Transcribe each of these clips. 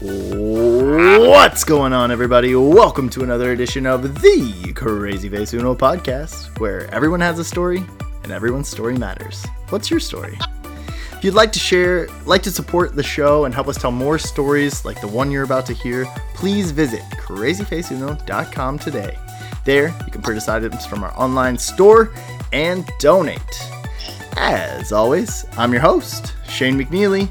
What's going on, everybody? Welcome to another edition of the Crazy Face Uno podcast, where everyone has a story and everyone's story matters. What's your story? If you'd like to share, like to support the show, and help us tell more stories like the one you're about to hear, please visit crazyfaceuno.com today. There, you can purchase items from our online store and donate. As always, I'm your host, Shane McNeely,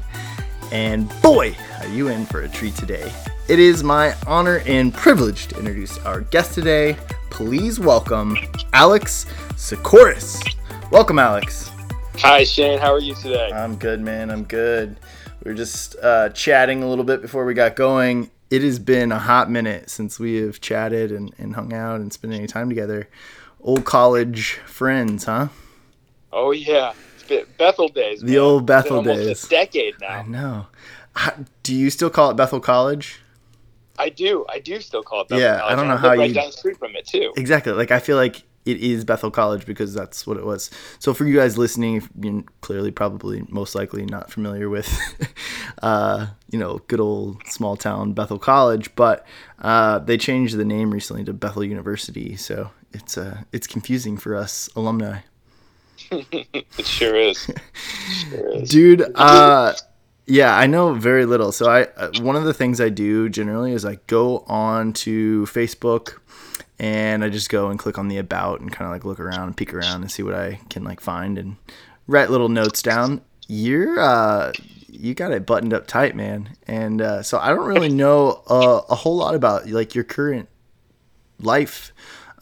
and boy, you in for a treat today. It is my honor and privilege to introduce our guest today. Please welcome Alex Tsikouris. Welcome, Alex. Hi, Shane. How are you today? I'm good, man. I'm good. We were just uh, chatting a little bit before we got going. It has been a hot minute since we have chatted and, and hung out and spent any time together. Old college friends, huh? Oh yeah, it's been Bethel days. The man. old Bethel It's been days. A decade now. I know. Do you still call it Bethel College? I do. I do still call it Bethel. Yeah, I don't know live how right you- down the street from it too. Exactly. Like I feel like it is Bethel College because that's what it was. So for you guys listening, you're clearly probably most likely not familiar with, uh, you know, good old small town Bethel College, but uh, they changed the name recently to Bethel University. So it's uh, it's confusing for us alumni. It sure is. sure is. dude uh yeah i know very little so i uh, one of the things i do generally is i go on to facebook and i just go and click on the about and kind of like look around and peek around and see what i can like find and write little notes down you're uh you got it buttoned up tight man and uh, so i don't really know uh, a whole lot about like your current life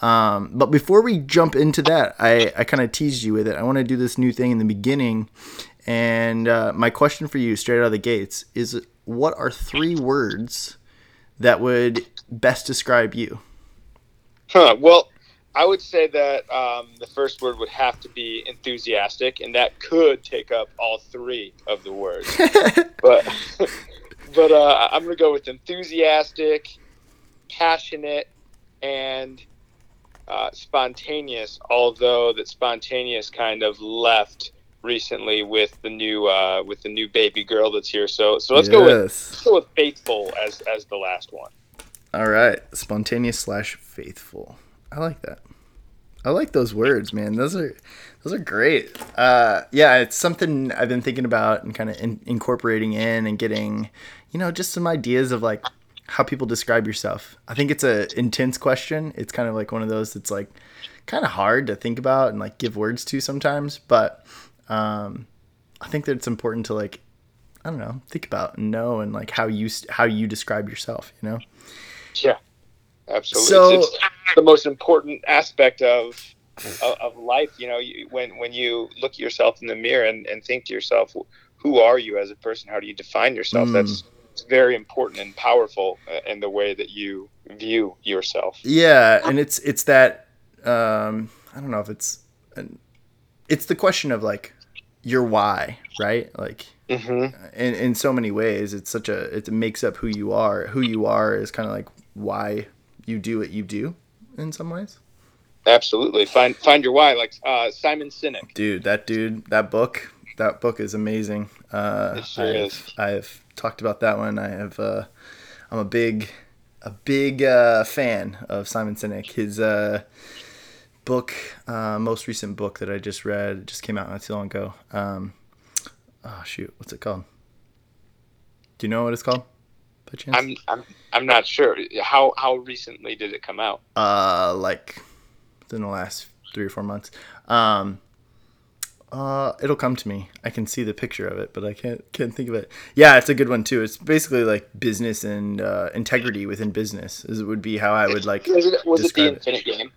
um, but before we jump into that, I, I kind of teased you with it. I want to do this new thing in the beginning. And uh, my question for you, straight out of the gates, is what are three words that would best describe you? Huh. Well, I would say that um, the first word would have to be enthusiastic, and that could take up all three of the words. but but uh, I'm gonna go with enthusiastic, passionate, and uh, spontaneous. Although that spontaneous kind of left recently with the new uh, with the new baby girl that's here. So so let's go with let's go with faithful as as the last one. All right, spontaneous slash faithful. I like that. I like those words, man. Those are those are great. Uh, yeah, it's something I've been thinking about and kind of in, incorporating in and getting, you know, just some ideas of like how people describe yourself. I think it's a intense question. It's kind of like one of those that's like kind of hard to think about and like give words to sometimes, but um, I think that it's important to like I don't know, think about and know and like how you how you describe yourself, you know. Yeah, absolutely. So- it's, it's the most important aspect of of, of life. You know, you, when when you look at yourself in the mirror and, and think to yourself, who are you as a person? How do you define yourself? Mm. That's it's very important and powerful uh, in the way that you view yourself. Yeah, and it's it's that um, I don't know if it's an, it's the question of like your why, right? Like hmm in in so many ways, it's such a it makes up who you are. Who you are is kind of like why you do what you do in some ways. Absolutely. Find find your why, like uh, Simon Sinek. Dude, that dude, that book, that book is amazing. Uh, It sure I've, is. I've talked about that one. I have. Uh, I'm a big, a big uh, fan of Simon Sinek. His uh, book, uh, most recent book that I just read, it just came out not too long ago. Um, oh shoot, what's it called? Do you know what it's called? By chance? I'm I'm I'm not sure how how recently did it come out. uh like within the last three or four months um uh it'll come to me i can see the picture of it but i can't can't think of it yeah it's a good one too it's basically like business and uh integrity within business is it would be how i would like Was it was it the describe it. Infinite Game?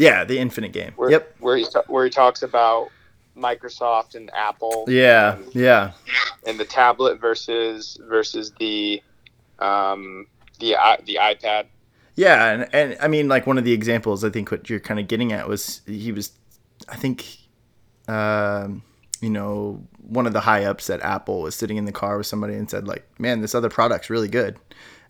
Yeah the infinite game Where, yep Where he where he talks about Microsoft and Apple. yeah and- yeah and the tablet versus versus the um the the iPad. Yeah, and, and I mean, like one of the examples, I think what you're kind of getting at was he was, I think, um, you know, one of the high ups at Apple was sitting in the car with somebody and said, like, man, this other product's really good.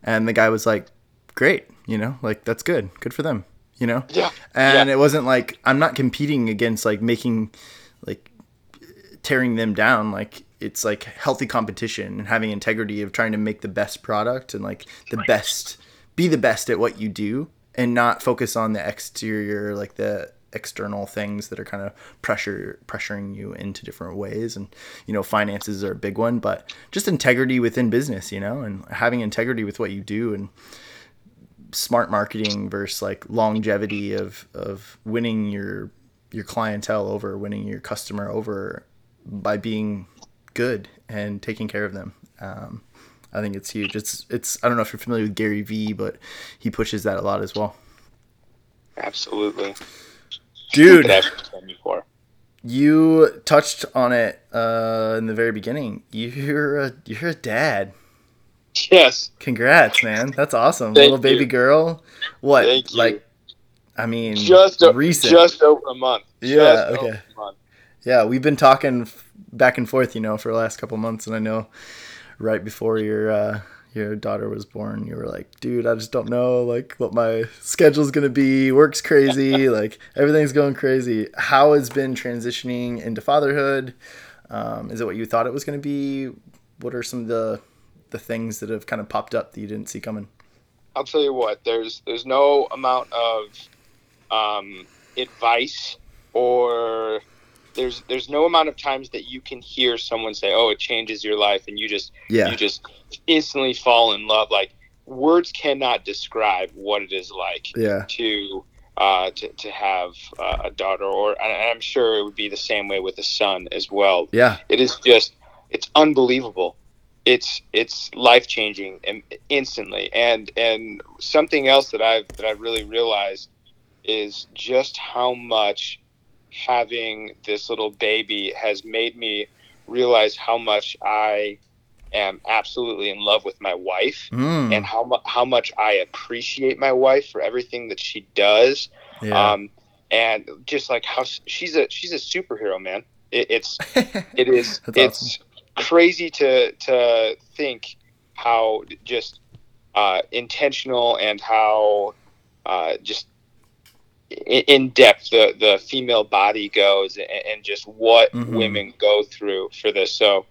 And the guy was like, great, you know, like that's good. Good for them, you know? Yeah. And Yeah. it wasn't like, I'm not competing against like making, like, tearing them down. Like, it's like healthy competition and having integrity of trying to make the best product and like the best be the best at what you do and not focus on the exterior like the external things that are kind of pressure pressuring you into different ways and you know finances are a big one but just integrity within business you know and having integrity with what you do and smart marketing versus like longevity of of winning your your clientele over winning your customer over by being good and taking care of them um, i think it's huge it's it's i don't know if you're familiar with gary vee but he pushes that a lot as well Absolutely. dude That I've done before. You touched on it uh, in the very beginning. You're a you're a dad. Yes. Congrats, man. That's awesome. Thank Little baby girl. What? Thank you. Like, I mean, Just o- recent. just over a month. Yeah, Just okay. month. yeah, we've been talking f- back and forth, you know, for the last couple months, and I know right before your uh, your daughter was born, you were like, "Dude, I just don't know like what my schedule's gonna be. Work's crazy. like everything's going crazy. How has been transitioning into fatherhood? Um, is it what you thought it was gonna be? What are some of the the things that have kind of popped up that you didn't see coming? I'll tell you what. There's there's no amount of um, advice or there's there's no amount of times that you can hear someone say, "Oh, it changes your life," and you just Yeah, you just instantly fall in love. Like words cannot describe what it is like yeah, to uh, to, to have uh, a daughter, or and I'm sure it would be the same way with a son as well. yeah, It is just it's unbelievable. It's it's life changing and instantly. And and something else that I've that I've really realized is just how much having this little baby has made me realize how much I am absolutely in love with my wife mm, and how mu- how much I appreciate my wife for everything that she does. yeah. Um, and just like how she's a she's a superhero, man. It, it's it is it's crazy to to think how just uh, intentional and how uh, just in depth the the female body goes and, and just what Mhm. women go through for this. So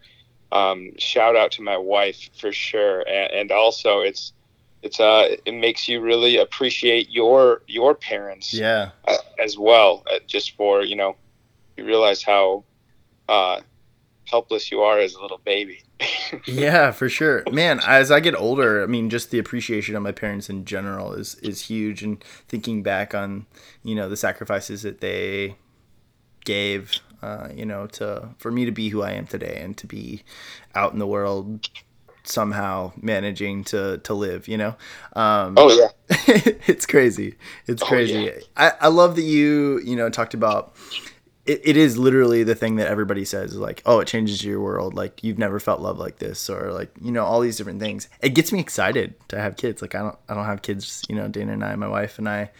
um, shout out to my wife for sure, and, and also it's it's uh it makes you really appreciate your your parents yeah. uh, as well, uh, just for you know, you realize how uh, helpless you are as a little baby. yeah, for sure, man. As I get older, I mean, just the appreciation of my parents in general is is huge. And thinking back on, you know, the sacrifices that they gave, uh, you know, to for me to be who I am today and to be out in the world somehow managing to to live, you know. Um, oh yeah, it's crazy. It's Oh, crazy. yeah. I, I love that you, you know, talked about it, it is literally the thing that everybody says like, oh, it changes your world. Like you've never felt love like this or like, you know, all these different things. It gets me excited to have kids. Like I don't, I don't have kids, you know, Dana and I, my wife and I,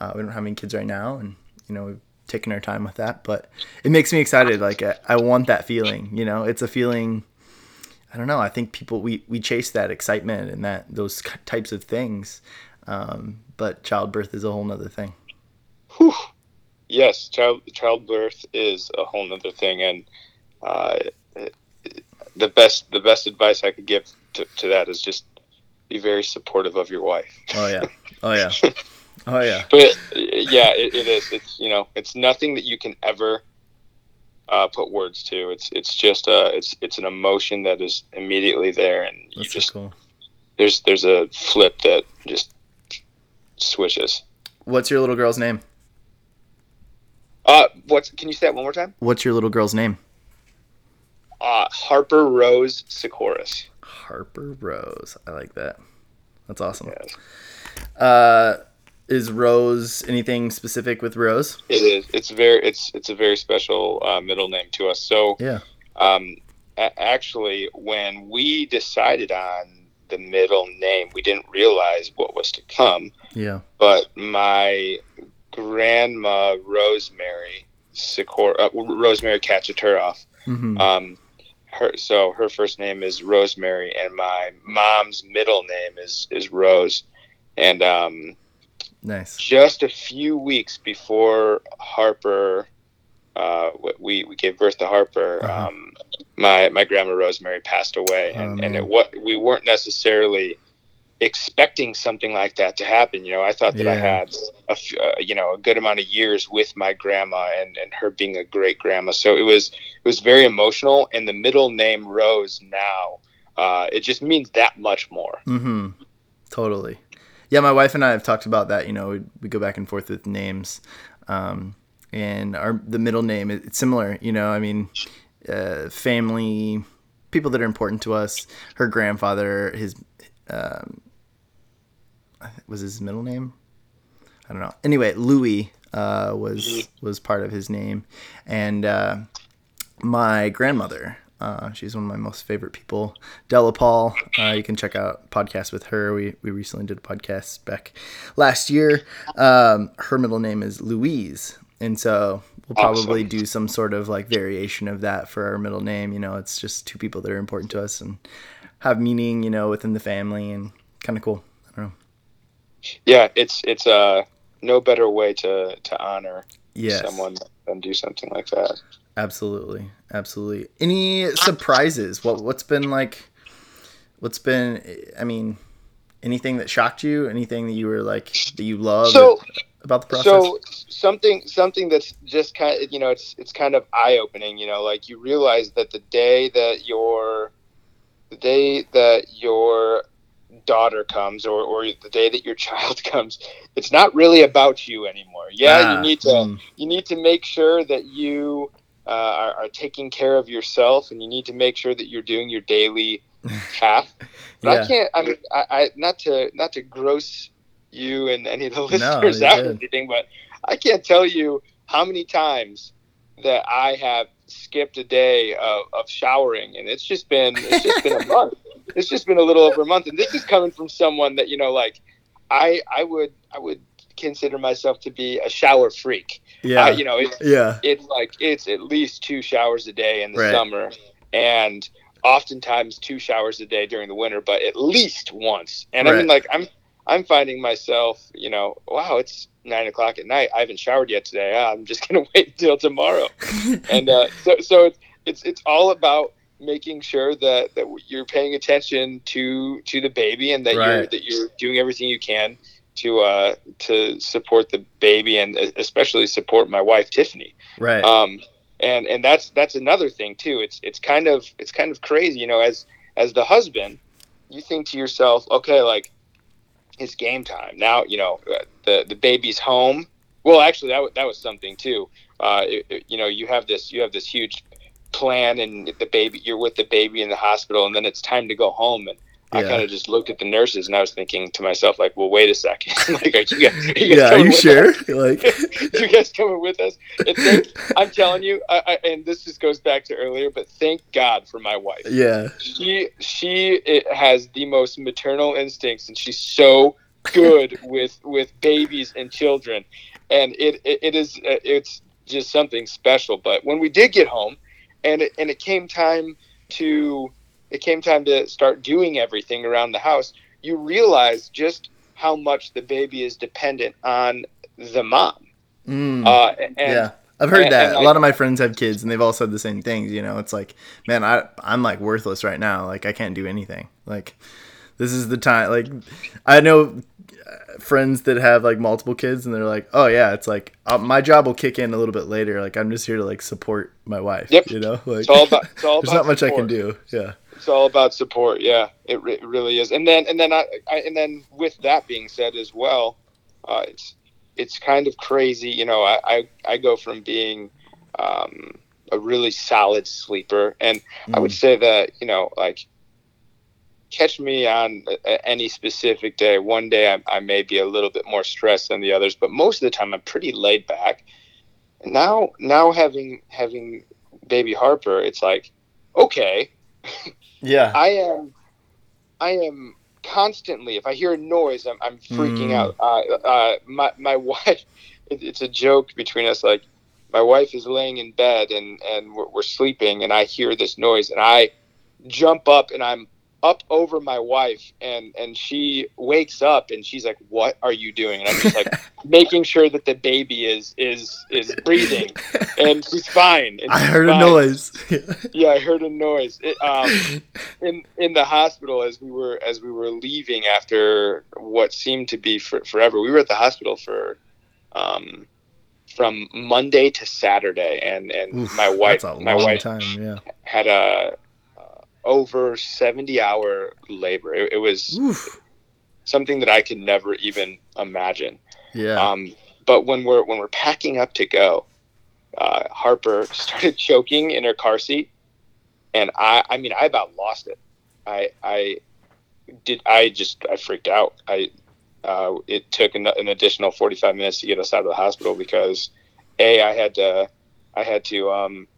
uh, we don't have any kids right now. And, you know, we've taken our time with that, but it makes me excited. Like I, I want that feeling, you know, it's a feeling, I don't know. I think people, we, we chase that excitement and that, those types of things. Um, but childbirth is a whole nother thing. Whew. Yes, child childbirth is a whole nother thing, and uh, the best the best advice I could give to, to that is just be very supportive of your wife. Oh yeah. Oh yeah. Oh yeah. But yeah, it, it is. It's you know, it's nothing that you can ever uh, put words to. It's it's just uh it's it's an emotion that is immediately there, and you That's so just cool. there's there's a flip that just switches. What's your little girl's name? Uh, what's can you say that one more time? What's your little girl's name? Uh, Harper Rose Tsikouris. Harper Rose. I like that. That's awesome. Yes, Uh, is Rose anything specific with Rose? it is. It's very it's it's a very special uh, middle name to us. So Yeah. um, a- actually, when we decided on the middle name, we didn't realize what was to come. Yeah. but my grandma Rosemary Sikor, uh, Rosemary Kachaturoff, hmm um, her so her first name is Rosemary, and my mom's middle name is is Rose, and um, nice. just a few weeks before Harper, uh, we we gave birth to Harper. Uh-huh. Um, my my grandma Rosemary passed away, Oh, and and it, what we weren't necessarily expecting something like that to happen. You know, I thought that I Yeah. had a uh, you know a good amount of years with my grandma, and and her being a great grandma. So it was it was very emotional. And the middle name Rose now, uh, it just means that much more. Mm-hmm. Totally. Yeah, my wife and I have talked about that. You know, we, we go back and forth with names, um, and our the middle name it- it's similar. You know, I mean, uh, family, people that are important to us. Her grandfather, his um, was his middle name. I don't know. Anyway, Louis uh, was was part of his name, and uh, my grandmother. Uh, she's one of my most favorite people, Della Paul. Uh, you can check out podcasts with her. We we recently did a podcast back last year. Um, her middle name is Louise, and so we'll probably Awesome. do some sort of like variation of that for our middle name. You know, it's just two people that are important to us and have meaning. You know, within the family, and kind of cool. I don't know. Yeah, it's it's uh, no better way to to honor Yes. someone than do something like that. Absolutely, absolutely. Any surprises? What what's been like? What's been? I mean, anything that shocked you? Anything that you were like that you love So about the process? So something something that's just kind of you know it's it's kind of eye opening. You know, like you realize that the day that your the day that your daughter comes or, or the day that your child comes it's not really about you anymore yeah Ah, you need to mm, you need to make sure that you uh, are, are taking care of yourself and you need to make sure that you're doing your daily task but yeah, I can't. I mean, I, I not to not to gross you and any of the listeners you're out or anything, but I can't tell you how many times that I have skipped a day of, of showering, and it's just been it's just been a month. It's just been a little over a month, and this is coming from someone that you know, like I I would I would consider myself to be a shower freak. yeah, Uh, you know, it's yeah, it's like it's at least two showers a day in the Right. summer and oftentimes two showers a day during the winter but at least once. And i mean like i'm i'm finding myself you know wow it's nine o'clock at night. I haven't showered yet today. Ah, i'm just gonna wait until tomorrow. And uh, so so it's, it's it's all about making sure that that you're paying attention to to the baby and that you're that you're doing everything you can to uh to support the baby and especially support my wife tiffany right, um, and and that's that's another thing too. It's it's kind of it's kind of crazy, you know. As as the husband, you think to yourself, okay, like it's game time now. You know, uh, the the baby's home. Well, actually, that wa- that was something too. Uh, it, it- you know, you have this you have this huge plan, and the baby you're with the baby in the hospital, and then it's time to go home, and I kind of just looked at the nurses, and I was thinking to myself, like, well, wait a second, like, are you guys, are you guys yeah. Are you sure? us? Like, you guys coming with us? Thank, I'm telling you, I, I, and this just goes back to earlier, but thank God for my wife. yeah, She she it has the most maternal instincts, and she's so good with with babies and children, and it it, it is uh, it's just something special. But when we did get home, and it, and it came time to it came time to start doing everything around the house, you realize just how much the baby is dependent on the mom. Mm, Uh, and yeah. I've heard and- that. and a lot of my friends have kids, and they've all said the same things. You know, it's like, man, I I'm like worthless right now. Like I can't do anything. Like this is the time. Like I know friends that have like multiple kids, and they're like, oh yeah, it's like uh, my job will kick in a little bit later. Like I'm just here to like support my wife. Yep. You know, like it's all about it's all there's about not much I can do. Yeah. It's all about support. Yeah, it, re- it really is. And then and then I, I and then with that being said as well, uh, it's it's kind of crazy. You know, I I, I go from being um, a really solid sleeper, and I would Mm. say that you know like catch me on a- any specific day. One day I, I may be a little bit more stressed than the others, but most of the time I'm pretty laid back. Now now having having baby Harper, it's like okay. Yeah. I am, I am constantly. If I hear a noise, I'm, I'm freaking Mm. out. Uh, uh, my my wife, it, it's a joke between us. Like my wife is laying in bed and and we're, we're sleeping, and I hear this noise, and I jump up and I'm up over my wife and and she wakes up and she's like what are you doing and i'm just like making sure that the baby is is is breathing and she's fine and I she's heard fine. a noise. yeah i heard a noise it, um in in the hospital as we were as we were leaving after what seemed to be for, forever we were at the hospital for um from monday to saturday and and Oof, my wife my wife time. Yeah. had a over 70 hour labor. It, it was Oof. something that i could never even imagine. Yeah. um, but when we're when we're packing up to go uh, harper started choking in her car seat. And i i mean i about lost it. I i did i just i freaked out. I uh, it took an, an additional 45 minutes to get us out of the hospital because a i had to i had to um,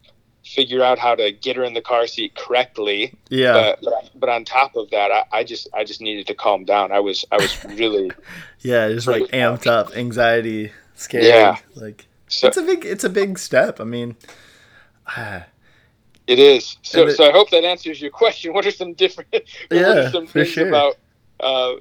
figure out how to get her in the car seat correctly yeah. but, but but on top of that I, I just i just needed to calm down i was i was really yeah. Just like amped up, anxiety, scared. Yeah. Like so it's a big, it's a big step. I mean, ah, It is. So, it- so I hope that answers your question. What are some different? Yeah, some for things sure. about uh,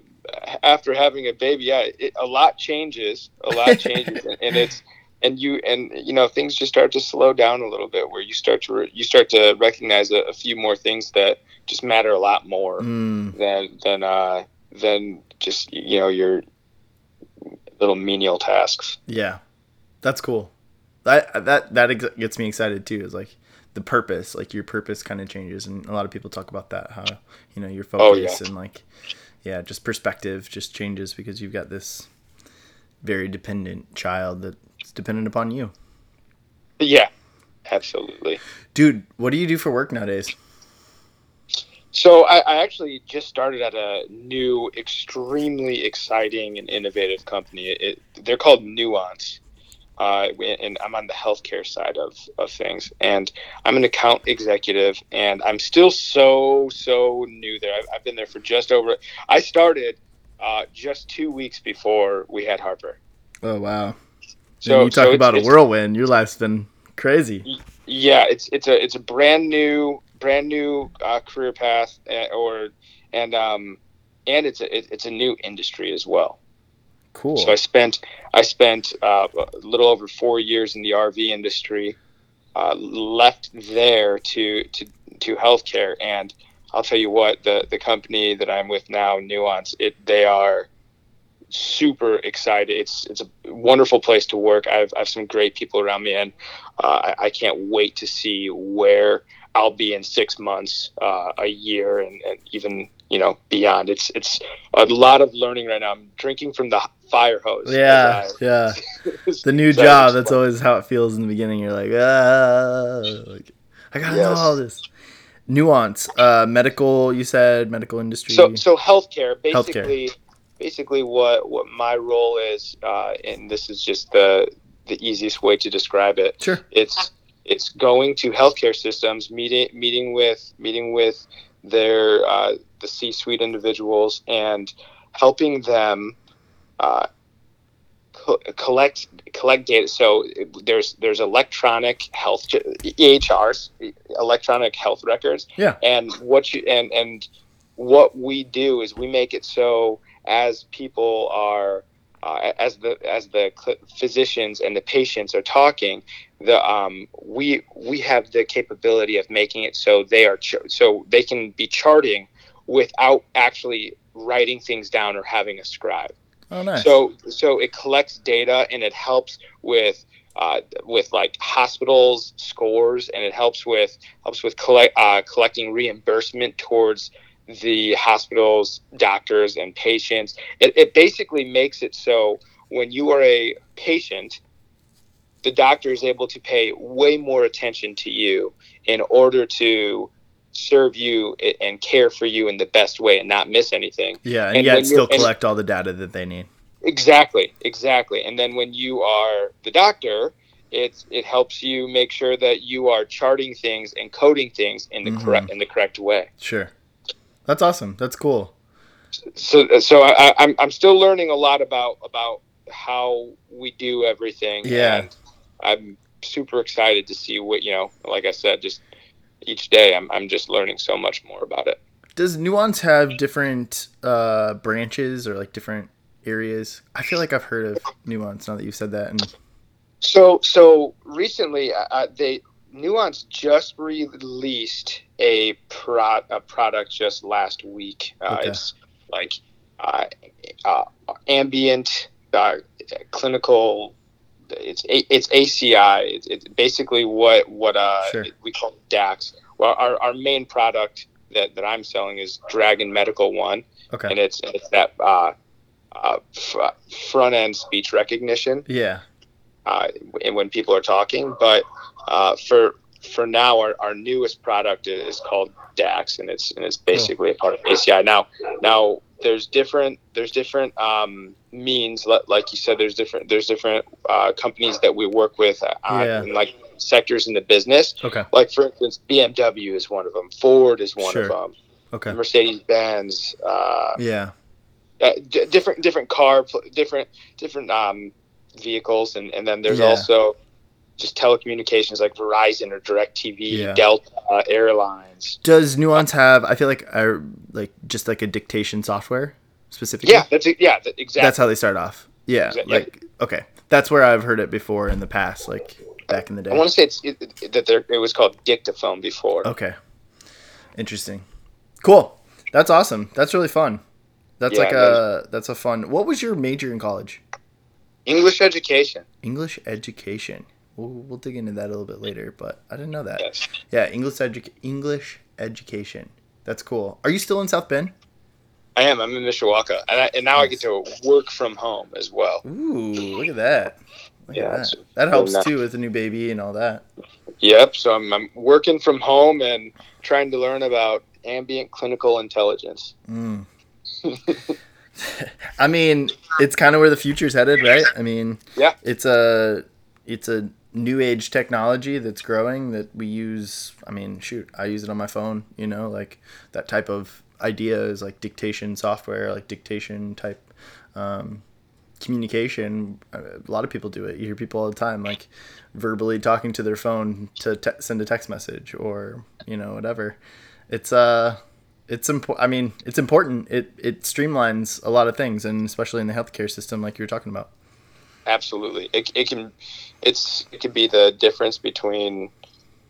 after having a baby? Yeah, it, a lot changes. A lot changes, and, and it's and you and you know things just start to slow down a little bit. Where you start to re, you start to recognize a, a few more things that just matter a lot more mm, than than uh, than just you know your little menial tasks. yeah, that's cool. That that that ex- gets me excited too. Is like the purpose, like your purpose kind of changes, and a lot of people talk about that. How you know your Oh, yeah. focus and like yeah, just perspective just changes because you've got this very dependent child that's dependent upon you. Yeah, absolutely. Dude, what do you do for work nowadays? So I, I actually just started at a new, extremely exciting and innovative company. It, they're called Nuance, uh, and I'm on the healthcare side of, of things. And I'm an account executive, and I'm still so so new there. I've, I've been there for just over. I started uh, just two weeks before we had Harper. Oh wow! So So you talk so it's- about a whirlwind. Your life's been crazy. yeah it's it's a it's a brand new brand new uh, career path uh, or and um and it's a it, it's a new industry as well Cool. so i spent i spent uh, a little over four years in the rv industry uh, left there to to to healthcare and i'll tell you what the the company that i'm with now nuance it they are super excited it's it's a wonderful place to work i've, I have some great people around me and uh, I, I can't wait to see where I'll be in six months, uh, a year, and, and even you know beyond. It's it's a lot of learning right now. I'm drinking from the fire hose. yeah, as yeah. The new So job. That's fun. always how it feels in the beginning. You're like, ah, like, I gotta know all this. Nuance, uh, medical. You said medical industry. So so healthcare Healthcare. Basically what what my role is, uh, and this is just the the easiest way to describe it. sure. it's it's going to healthcare systems, meeting meeting with meeting with their uh, the C-suite individuals and helping them uh, co- collect collect data. So there's there's electronic health EHRs, electronic health records. Yeah. And what you and and what we do is we make it so as people are uh, as the as the cl- physicians and the patients are talking the um, we we have the capability of making it so they are ch- so they can be charting without actually writing things down or having a scribe. Oh, nice. So so it collects data and it helps with uh, with like hospitals scores and it helps with helps with collect uh, collecting reimbursement towards the hospitals, doctors, and patients. It, it basically makes it so when you are a patient, the doctor is able to pay way more attention to you in order to serve you and care for you in the best way and not miss anything. yeah, and, and yet still collect all the data that they need. Exactly, exactly. And then when you are the doctor, it's it helps you make sure that you are charting things and coding things in the Mhm. correct in the correct way. Sure. That's awesome. That's cool. So so I, I'm I'm still learning a lot about about how we do everything. Yeah. And I'm super excited to see what you know. Like I said, just each day I'm I'm just learning so much more about it. Does Nuance have different uh, branches or like different areas? I feel like I've heard of Nuance now that you've said that. And So so recently, uh, uh, they Nuance just released a pro a product just last week. Uh, Okay. It's like uh, uh, ambient uh, clinical. It's A- it's ACI. It's, it's basically what what uh, Sure. we call DAX. Well, our, our main product that, that I'm selling is Dragon Medical One, okay, and it's it's that uh, uh, fr- front end speech recognition yeah, uh, and when people are talking. But uh, for for now, our, our newest product is called DAX, and it's and it's basically a part of ACI. Now now there's different there's different um, means like you said there's different there's different uh, companies that we work with uh, Yeah. like sectors in the business. okay, Like for instance, BMW is one of them. Ford is one Sure. of them. okay, Mercedes Benz. Uh, yeah, uh, d- different different car different different um, vehicles and, and then there's Yeah. also just telecommunications like Verizon or DirecTV, Yeah. Delta uh, Airlines. Does Nuance have? I feel like I like just like a dictation software specifically. Yeah, that's. Yeah, that, exactly. that's how they start off. Yeah, Exact- like okay, that's where I've heard it before in the past, like back in the day. I want to say it's it, it- that there, it was called dictaphone before. Okay. Interesting. Cool. That's awesome. That's really fun. That's Yeah, like a that's a fun. What was your major in college? English education. English education. We'll, we'll dig into that a little bit later, but I didn't know that. Yes. Yeah, English edu- English education. That's cool. Are you still in South Bend? I am. I'm in Mishawaka, and, I, and now I get to work from home as well. Ooh, look at that. Look Yeah, at that. That helps nice. too with a new baby and all that. Yep. So I'm, I'm working from home and trying to learn about ambient clinical intelligence. Mm. I mean, it's kind of where the future's headed, right? I mean, Yeah. it's a it's a new age technology that's growing that we use. I mean, shoot, I use it on my phone. You know, like that type of idea is like dictation software, like dictation type um, communication. A lot of people do it. You hear people all the time, like verbally talking to their phone to te- send a text message or you know whatever. It's uh it's important. I mean, it's important. It it streamlines a lot of things, and especially in the healthcare system, like you were talking about. Absolutely, it, it can it's it can be the difference between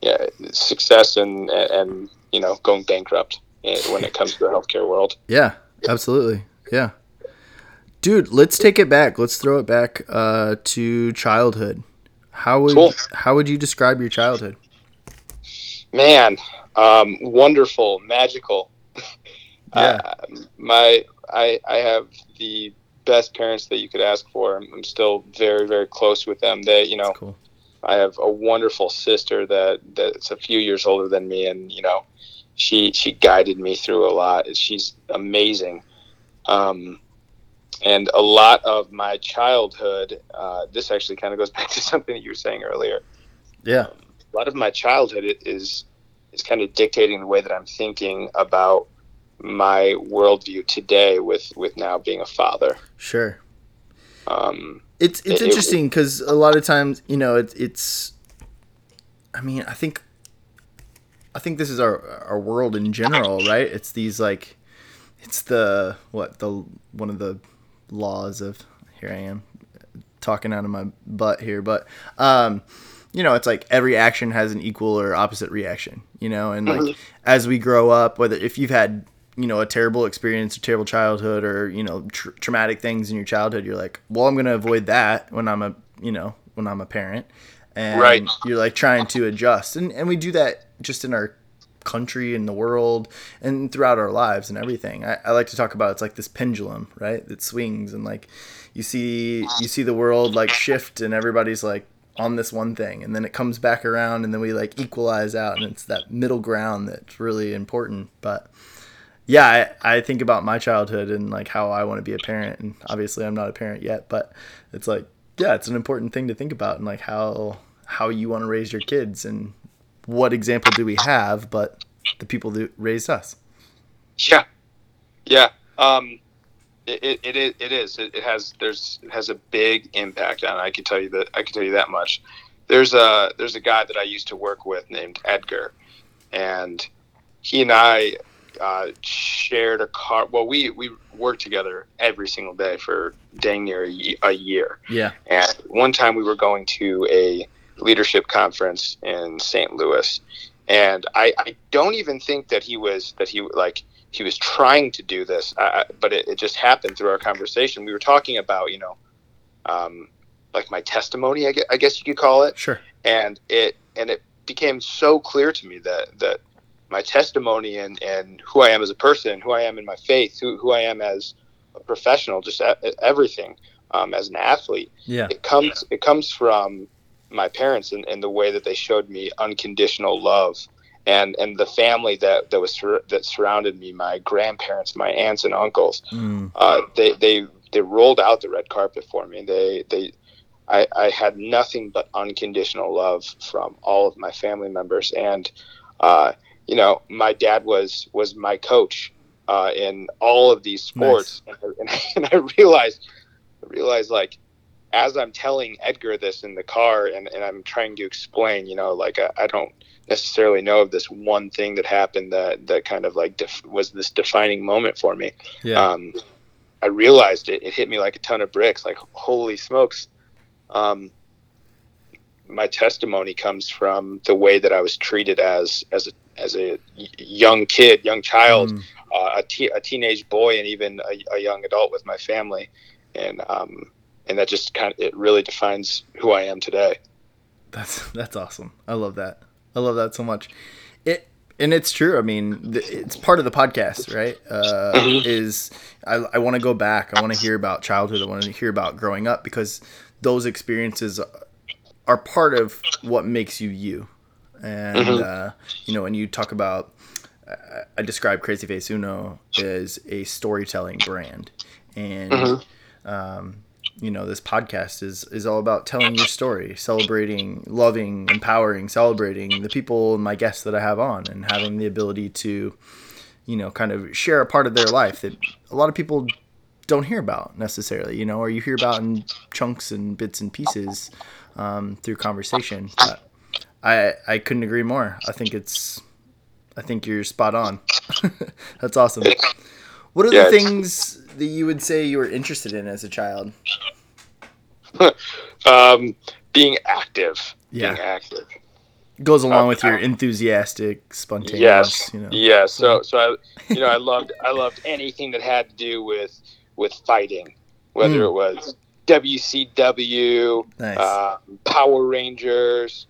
yeah success and and you know going bankrupt eh, when it comes to the healthcare world. Yeah, absolutely. Yeah, dude, let's take it back. Let's throw it back uh, to childhood. How would Cool. how would you describe your childhood? Man, um, wonderful, magical. Yeah. Uh, my I I have the best parents that you could ask for. I'm, I'm still very very close with them. They you know Cool. I have a wonderful sister that that's a few years older than me, and you know, she she guided me through a lot. She's amazing, um, and a lot of my childhood. Uh, this actually kind of goes back to something that you were saying earlier. Yeah. A lot of my childhood is is kind of dictating the way that I'm thinking about my worldview today. With with now being a father. Sure. Um, It's it's It- it- interesting because a lot of times, you know, it's it's. I mean, I think. I think this is our our world in general, right? It's these like, it's the what the one of the laws of here I am talking out of my butt here, but um, you know, it's like every action has an equal or opposite reaction, you know, and like as we grow up, whether if you've had you know a terrible experience, a terrible childhood, or you know tr- traumatic things in your childhood, you're like, well, I'm gonna avoid that when I'm a you know when I'm a parent, and Right. you're like trying to adjust, and and we do that just in our country and the world and throughout our lives and everything. I, I like to talk about it's like this pendulum, right? That swings and like you see you see the world like shift and everybody's like on this one thing and then it comes back around and then we like equalize out and it's that middle ground that's really important. But yeah, I, I think about my childhood and like how I want to be a parent and obviously I'm not a parent yet, but it's like yeah, it's an important thing to think about and like how how you want to raise your kids and what example do we have but the people that raised us. Yeah, yeah. Um, it, it, it is. It is. It, it has. There's. It has a big impact on. It. I can tell you that. I can tell you that much. There's a. There's a guy that I used to work with named Edgar, and he and I. uh, shared a car. Well, we we worked together every single day for dang near a, a year. Yeah. And one time we were going to a leadership conference in St. Louis, and I, I don't even think that he was that he like he was trying to do this, uh, but it, it, just happened through our conversation. We were talking about you know, um, like my testimony, I guess, I guess you could call it. Sure. And it and it became so clear to me that that my testimony and, and who I am as a person, who I am in my faith, who, who I am as a professional, just everything um, as an athlete. Yeah. It comes it comes from my parents and, and the way that they showed me unconditional love and and the family that that was sur- that surrounded me, my grandparents, my aunts and uncles. Mm. Uh, they they they rolled out the red carpet for me. They they I, I had nothing but unconditional love from all of my family members and uh, you know, my dad was was my coach uh, in all of these sports, nice. and, I, and, I realized, I realized like as I'm telling Edgar this in the car, and, and I'm trying to explain, you know, like I, I don't necessarily know of this one thing that happened that that kind of like def- was this defining moment for me. Yeah. Um, I realized it, it hit me like a ton of bricks. Like holy smokes. Um, my testimony comes from the way that I was treated as as a as a young kid, young child, mm. uh, a, te- a teenage boy, and even a, a, young adult with my family, and um, and that just kind of it really defines who I am today. That's that's awesome. I love that. I love that so much. It and it's true. I mean, it's part of the podcast, right? Uh, mm-hmm. Is I, I want to go back. I want to hear about childhood. I want to hear about growing up because those experiences are part of what makes you you and mm-hmm. uh, you know, when you talk about, uh, I describe Crazy Face Uno as a storytelling brand, and mm-hmm. um, you know, this podcast is is all about telling your story, celebrating, loving, empowering, celebrating the people and my guests that I have on, and having the ability to, you know, kind of share a part of their life that a lot of people don't hear about necessarily, you know, or you hear about in chunks and bits and pieces um, through conversation. But I I couldn't agree more. I think it's I think you're spot on. That's awesome. What are yeah, the things that you would say you were interested in as a child? um, being active. Yeah. Being active. Goes along um, with your enthusiastic, spontaneous. Yes. You know. Yeah. So so I you know I loved I loved anything that had to do with with fighting, whether mm. it was WCW, nice. uh, Power Rangers.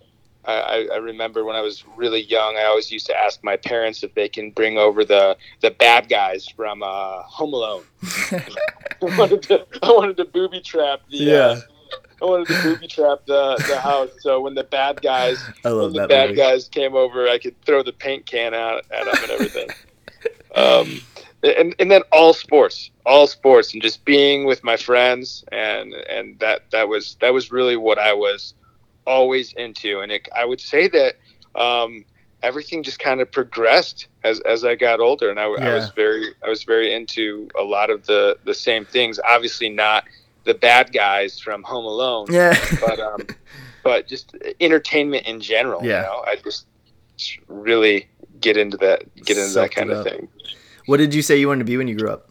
I, I, remember when I was really young, I always used to ask my parents if they can bring over the the bad guys from uh, Home Alone. I wanted to I wanted to booby trap the yeah. Uh, I wanted to booby trap the, the house so when the bad guys when the bad movie. guys came over, I could throw the paint can out at them and everything. um, and and then all sports, all sports, and just being with my friends, and and that that was that was really what I was always into, and it, I would say that um, everything just kind of progressed as, as I got older, and I, yeah. I, was very I was very into a lot of the the same things. Obviously, not the bad guys from Home Alone, yeah, but um, but just entertainment in general. Yeah, you know? I just really get into that get into Sucked that kind of thing. What did you say you wanted to be when you grew up?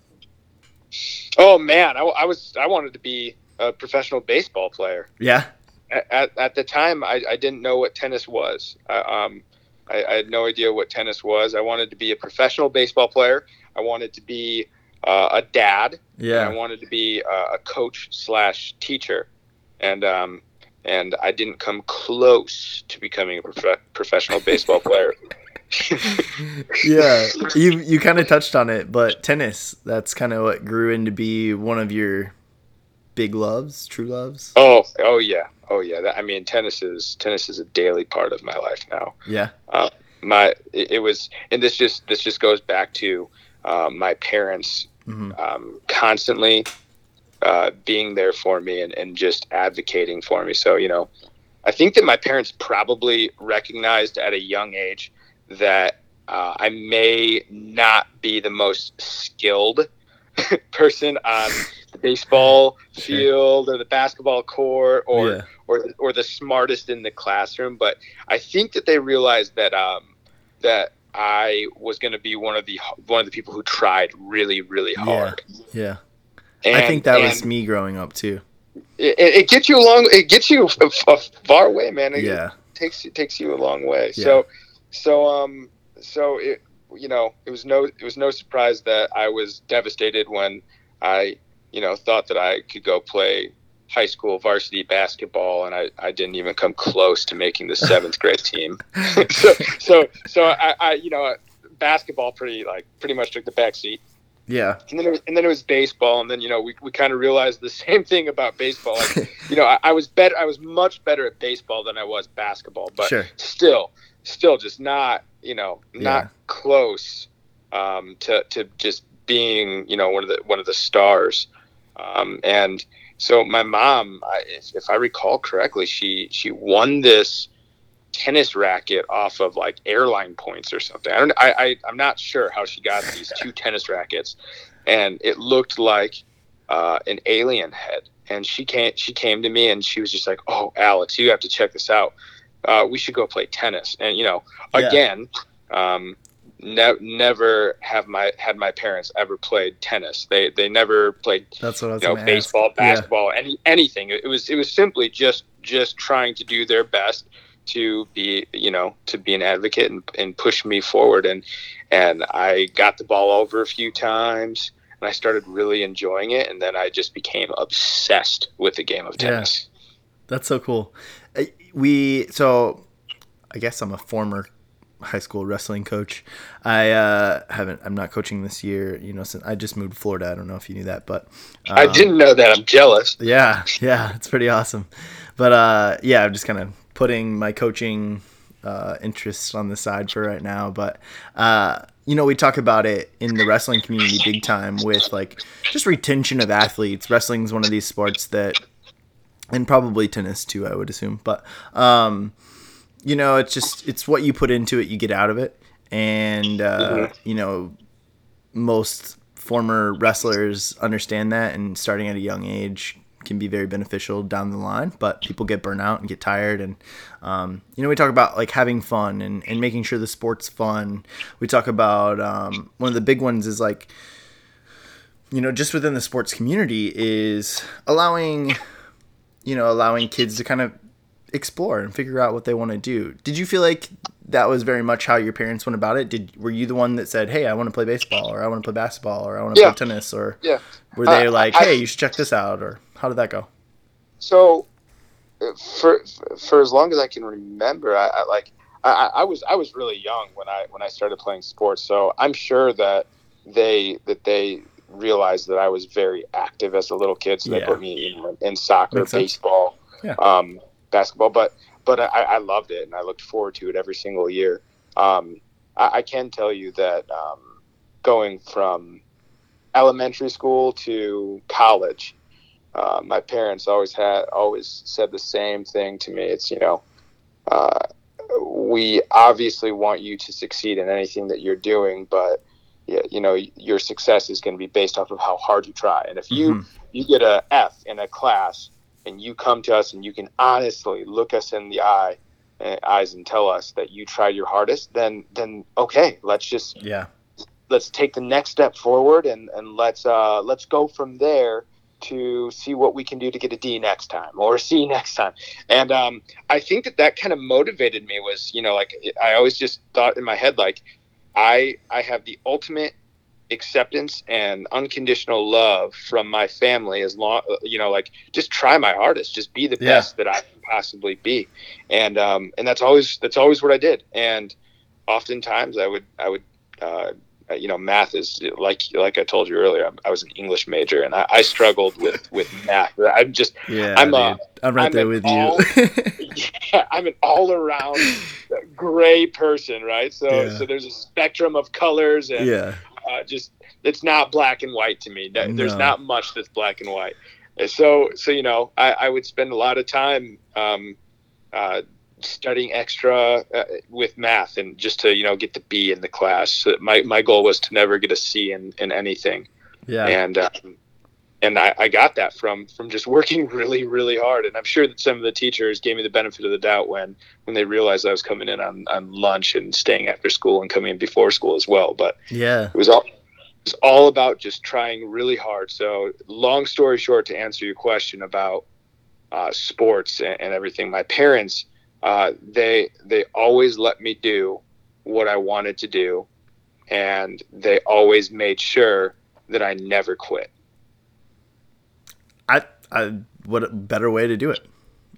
Oh man, I, I was I wanted to be a professional baseball player. Yeah at, at the time, I, I didn't know what tennis was. I, um, I, I, had no idea what tennis was. I wanted to be a professional baseball player. I wanted to be uh, a dad. Yeah. I wanted to be uh, a coach slash teacher, and um, and I didn't come close to becoming a prof- professional baseball player. yeah, you you kind of touched on it, but tennis that's kind of what grew into be one of your big loves, true loves. Oh, oh yeah, Oh yeah, that, I mean tennis is tennis is a daily part of my life now. Yeah. Uh, my it, it, was, and this just this just goes back to uh, my parents mm-hmm. um, constantly uh, being there for me and, and just advocating for me. So you know, I think that my parents probably recognized at a young age that uh, I may not be the most skilled person on the baseball field or the basketball court or yeah. or or the smartest in the classroom, but I think that they realized that um, that I was going to be one of the one of the people who tried really really hard. Yeah. yeah. And, I think that was me growing up too. It, it, gets you along. It gets you far away, man. It, yeah. Takes it takes you a long way. Yeah. So so um so it you know it was no it was no surprise that I was devastated when I you know thought that I could go play high school varsity basketball and I, I didn't even come close to making the seventh grade team. so so so I, I you know basketball pretty like pretty much took the back seat. Yeah. And then it was, and then it was baseball and then you know we, we kind of realized the same thing about baseball. Like you know I, I, was better I was much better at baseball than I was basketball, but sure. still still just not you know not yeah. close um, to to just being you know one of the one of the stars. Um, and so my mom, I, if, if I recall correctly, she she won this tennis racket off of like airline points or something. I don't. I, I I'm not sure how she got these two tennis rackets, and it looked like uh, an alien head. And she came she came to me and she was just like, "Oh, Alex, you have to check this out. Uh, we should go play tennis." And you know, again, yeah. um, ne- never have my had my parents ever played tennis. They they never played That's what I was you know baseball, ask. basketball, yeah. any anything. It was it was simply just just trying to do their best to be you know to be an advocate and, and push me forward and and I got the ball over a few times and I started really enjoying it and then I just became obsessed with the game of tennis. Yeah. That's so cool. Uh, we so I guess I'm a former high school wrestling coach. I uh, haven't. I'm not coaching this year. You know, since I just moved to Florida. I don't know if you knew that, but um, I didn't know that. I'm jealous. Yeah, yeah, it's pretty awesome. But uh, yeah, I'm just kind of putting my coaching uh, interests on the side for right now. But uh, you know, we talk about it in the wrestling community big time with like just retention of athletes. Wrestling is one of these sports that, and probably tennis too, I would assume. But um, you know, it's just it's what you put into it, you get out of it, and uh, mm-hmm. you know, most former wrestlers understand that, and starting at a young age can be very beneficial down the line. But people get burnt out and get tired, and um, you know, we talk about like having fun and and making sure the sport's fun. We talk about um, one of the big ones is like you know just within the sports community is allowing you know allowing kids to kind of explore and figure out what they want to do. Did you feel like that was very much how your parents went about it? Did were you the one that said, "Hey, I want to play baseball," or "I want to play basketball," or "I want to yeah. play tennis," or yeah. were they uh, like, "Hey, I, you should check this out," or how did that go? So, for for as long as I can remember, I, I like I, I was I was really young when I when I started playing sports, so I'm sure that they that they realized that I was very active as a little kid, so yeah. they put me in, in soccer, baseball. Yeah. Um, basketball, but but I, I loved it and I looked forward to it every single year. Um, I, I, can tell you that um, going from elementary school to college, uh, my parents always had always said the same thing to me. It's you know, uh, we obviously want you to succeed in anything that you're doing, but you know, your success is going to be based off of how hard you try. And if you mm-hmm. you get a F in a class and you come to us and you can honestly look us in the eye uh, eyes and tell us that you tried your hardest then then okay let's just yeah let's take the next step forward and and let's uh let's go from there to see what we can do to get a D next time or a C next time. And um, I think that that kind of motivated me was, you know, like I always just thought in my head, like I, I have the ultimate acceptance and unconditional love from my family as long you know like just try my hardest just be the yeah. best that i can possibly be. And um and that's always that's always what i did. And oftentimes i would i would uh you know math is like like i told you earlier i was an english major and i, I struggled with with math. I'm just yeah i'm a, i'm right I'm there with all, you yeah i'm an all around gray person right? So yeah. so there's a spectrum of colors and yeah uh, just it's not black and white to me. There's not much that's black and white. So so you know, I, I would spend a lot of time um, uh, studying extra uh, with math and just to you know get the B in the class. So my my goal was to never get a C in in anything. Yeah. And um, and I, I got that from from just working really really hard. And i'm sure that some of the teachers gave me the benefit of the doubt when when they realized i was coming in on, on lunch and staying after school and coming in before school as well. But yeah. it was all it was all about just trying really hard. So long story short to answer your question about uh, sports and, and, everything my parents uh, they they always let me do what i wanted to do. And they always made sure that i never quit I, what a better way to do it.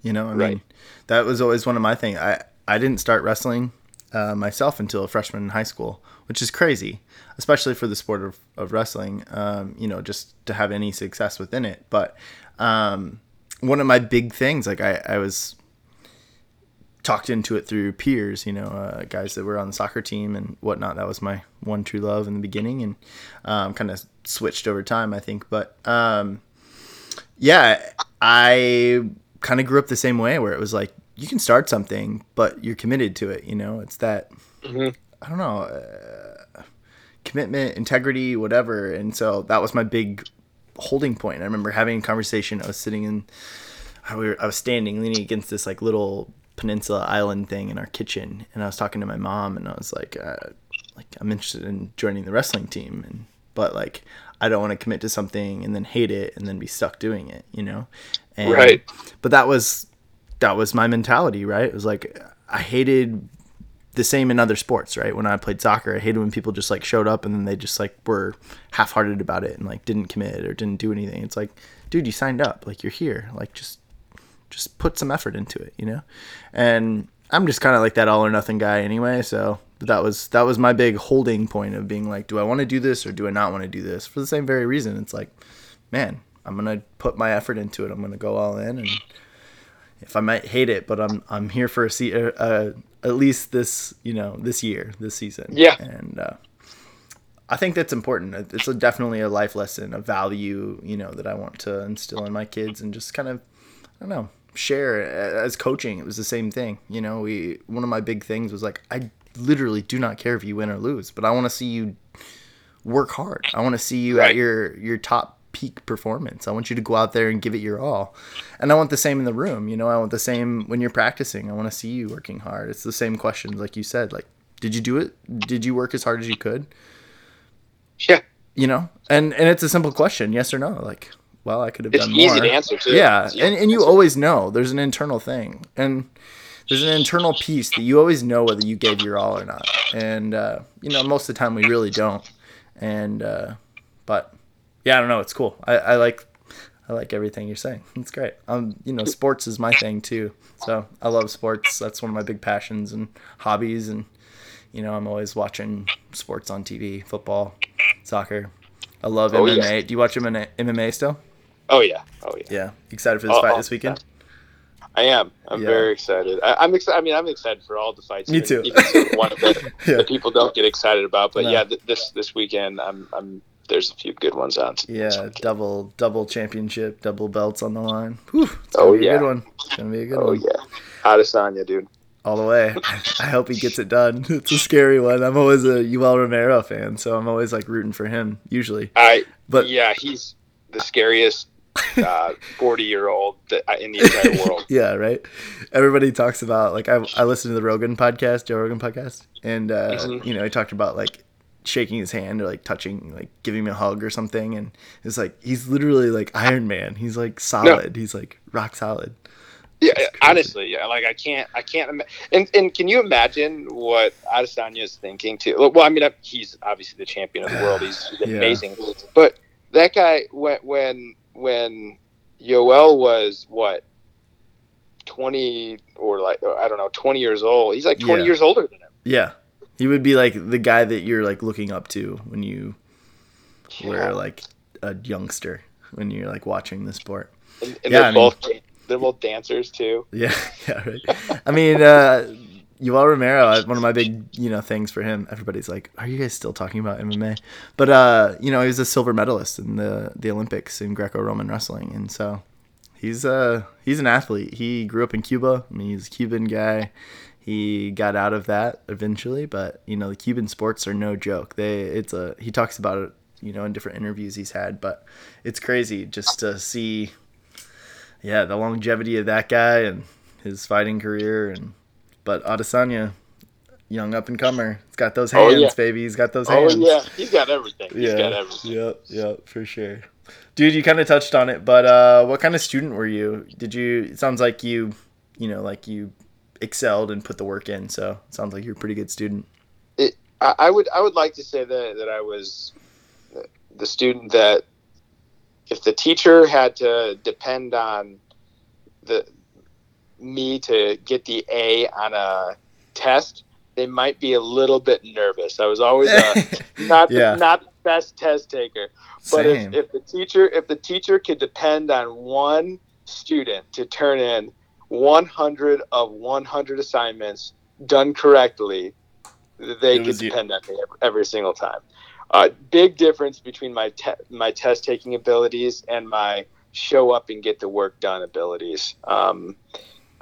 You know, I right. mean, that was always one of my things. I, I didn't start wrestling uh, myself until a freshman in high school, which is crazy, especially for the sport of, of wrestling, um, you know, just to have any success within it. But um, one of my big things, like I, I was talked into it through peers, you know, uh, guys that were on the soccer team and whatnot. That was my one true love in the beginning and um, kind of switched over time, I think. But um, yeah, I kind of grew up the same way where it was like you can start something, but you're committed to it. You know, it's that mm-hmm. I don't know uh, commitment, integrity, whatever. And so that was my big holding point. I remember having a conversation. I was sitting in, I was standing leaning against this like little peninsula island thing in our kitchen, and I was talking to my mom, and I was like, uh, like I'm interested in joining the wrestling team, and but like I don't want to commit to something and then hate it and then be stuck doing it, you know? And, right. But that was that was my mentality, right? It was like I hated the same in other sports, right? When I played soccer, I hated when people just like showed up and then they just like were half-hearted about it and like didn't commit or didn't do anything. It's like, dude, you signed up, like you're here, like just just put some effort into it, you know? And I'm just kind of like that all or nothing guy anyway, so that was that was my big holding point of being like, do I want to do this or do I not want to do this? For the same very reason, it's like, man, I'm gonna put my effort into it. I'm gonna go all in, and if I might hate it, but I'm I'm here for a se- uh, uh, at least this you know this year, this season. Yeah, and uh, I think that's important. It's a, definitely a life lesson, a value you know that I want to instill in my kids, and just kind of I don't know share as coaching it was the same thing you know we one of my big things was like i literally do not care if you win or lose, but I want to see you work hard. I want to see you right. at your your top peak performance. I want you to go out there and give it your all. And I want the same in the room, you know, I want the same when you're practicing. I want to see you working hard. It's the same questions like you said, like did you do it? Did you work as hard as you could? Yeah. You know? And and it's a simple question, yes or no. Like, well, I could have it's done more. It's easy to answer too. Yeah. And and you always know. There's an internal thing. And there's an internal piece that you always know whether you gave your all or not. And uh, you know, most of the time we really don't. And uh, but yeah, I don't know. It's cool. I, I like I like everything you're saying. It's great. Um, you know, sports is my thing too. So I love sports. That's one of my big passions and hobbies. And you know, I'm always watching sports on TV, football, soccer. I love oh, MMA. Yeah. Do you watch MMA still? Oh yeah. Oh yeah. Yeah. Excited for this oh, fight oh, this weekend? I am. I'm yeah. very excited. I, am excited. I mean, I'm excited for all the fights. Me too. Even one that, yeah. that people don't get excited about. But no. yeah, th- this this weekend, I'm I'm there's a few good ones on. Yeah, double double championship, double belts on the line. Whew, it's oh, gonna oh be a yeah, good one. It's gonna be a good oh, one. Oh yeah, Adesanya, dude. All the way. I hope he gets it done. It's a scary one. I'm always a Yoel Romero fan, so I'm always like rooting for him. Usually. I. But yeah, he's the scariest uh, 40 year old in the entire world. yeah, right. Everybody talks about like I I listened to the Rogan podcast, Joe Rogan podcast, and uh, mm-hmm. you know he talked about like shaking his hand or like touching like giving him a hug or something, and it's like he's literally like Iron Man. He's like solid. No. He's like rock solid. Yeah, honestly, yeah. Like I can't, I can't. and and can you imagine what Adesanya is thinking too? Well, I mean, he's obviously the champion of the world. He's, he's amazing, yeah. but that guy when when when Yoel was what twenty or like I don't know twenty years old. He's like twenty yeah. years older than him. Yeah, he would be like the guy that you're like looking up to when you yeah. were like a youngster when you're like watching the sport. And, and yeah, they're I both mean, they're both dancers too. Yeah, yeah, right. I mean, uh, Yoel Romero, one of my big, you know, things for him. Everybody's like, "Are you guys still talking about MMA?" But uh, you know, he was a silver medalist in the the Olympics in Greco-Roman wrestling, and so he's uh he's an athlete. He grew up in Cuba. I mean, he's a Cuban guy. He got out of that eventually, but you know, the Cuban sports are no joke. They it's a he talks about it you know, in different interviews he's had. But it's crazy just to see, yeah, the longevity of that guy and his fighting career. And but Adesanya, young up and comer, he's got those hands, Oh, yeah. baby. He's got those Oh hands. yeah, he's got everything. He's yeah, got everything. Yep, yep, for sure. Dude, you kind of touched on it, but uh, what kind of student were you? Did you? It sounds like you, you know, like you excelled and put the work in. So it sounds like you're a pretty good student. I, I would I would like to say that that I was the student that if the teacher had to depend on the me to get the A on a test, they might be a little bit nervous. I was always a, not Yeah. the, not the best test taker, but if, if the teacher if the teacher could depend on one student to turn in 100 of 100 assignments done correctly, they could was you. depend on me every, every single time. Uh, big difference between my te- my test taking abilities and my show up and get the work done abilities. Um,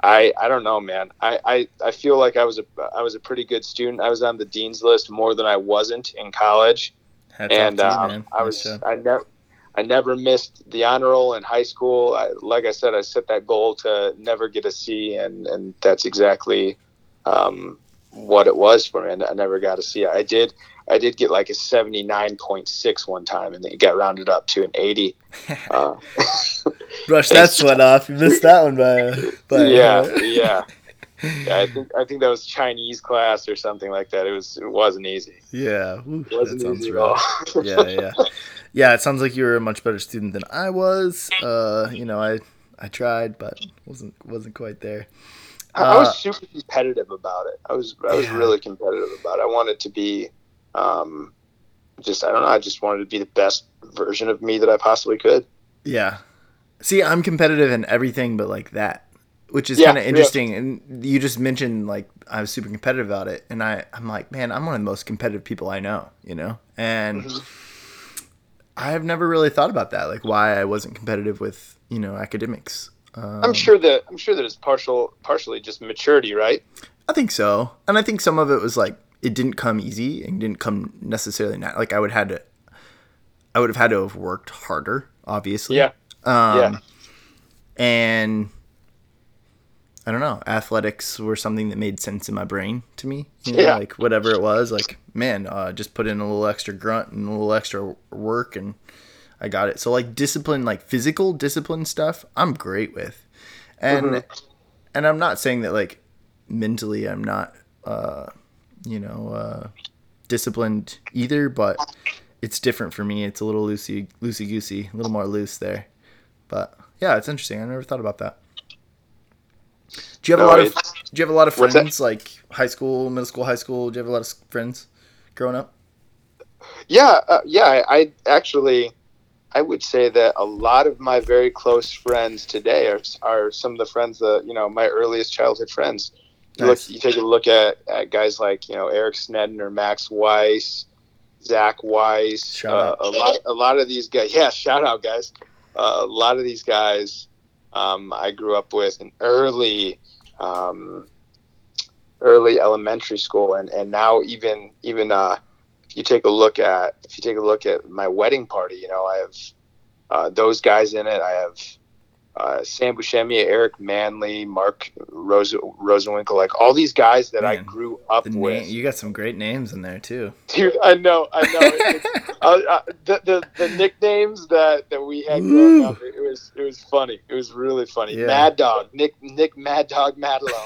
I I don't know, man. I, I, I feel like I was a I was a pretty good student. I was on the dean's list more than I wasn't in college Hats and you, um. I was. I never I never missed the honor roll in high school. I, like I said, I set that goal to never get a C, and and that's exactly um, what it was for me. I never got a C. I did I did get like a seventy nine point six one time, and then it got rounded up to an eighty. Uh, Brush that sweat off. You missed that one by, by yeah, uh, yeah. Yeah, I think I think that was Chinese class or something like that. It was it wasn't easy. yeah. It wasn't easy at all. yeah, yeah, yeah. It sounds like you were a much better student than I was. Uh, you know, I I tried, but wasn't wasn't quite there. I, I Uh, was super competitive about it. I was I was Yeah. really competitive about it. I wanted to be, um, just I don't know. I just wanted to be the best version of me that I possibly could. Yeah. See, I'm competitive in everything but like that, which is Yeah, kind of yeah. interesting. And you just mentioned like I was super competitive about it, and I I'm like, man, I'm one of the most competitive people I know, you know, and Mhm. I've never really thought about that, like why I wasn't competitive with you know academics. Um, I'm sure that I'm sure that it's partial partially just maturity, right? I think so, and I think some of it was like it didn't come easy and didn't come necessarily nat- like I would had to, I would have had to have worked harder, obviously. Yeah. Um, Yeah. And I don't know, athletics were something that made sense in my brain to me. You know, Yeah. like whatever it was, like man, uh, just put in a little extra grunt and a little extra work, and I got it. So like discipline, like physical discipline stuff, I'm great with, and Mhm. and I'm not saying that like mentally I'm not, uh, you know, uh, disciplined either, but it's different for me. It's a little loosey loosey goosey, a little more loose there. But yeah, it's interesting. I never thought about that. Do you have a lot of Do you have a lot of friends like high school, middle school, high school? Do you have a lot of friends growing up? Yeah, uh, yeah. I, I actually, I would say that a lot of my very close friends today are are some of the friends that you know my earliest childhood friends. You Nice. look, you take a look at, at guys like you know Eric Snedden or Max Weiss, Zach Weiss. Shout uh, out. a lot, a lot of these guys. Yeah, shout out guys. A lot of these guys, um, I grew up with in early, um, early elementary school, and and now even even uh, if you take a look at if you take a look at my wedding party, you know I have uh, those guys in it. I have uh, Sam Buscemi, Eric Manley, Mark Rose, Rosenwinkel, like all these guys that I grew up with. name, you got some great names in there too. Dude, I know, I know. Uh, uh, the, the the nicknames that, that we had growing up, it was it was funny. It was really funny. Yeah. Mad Dog, Nick Nick Mad Dog Madlow.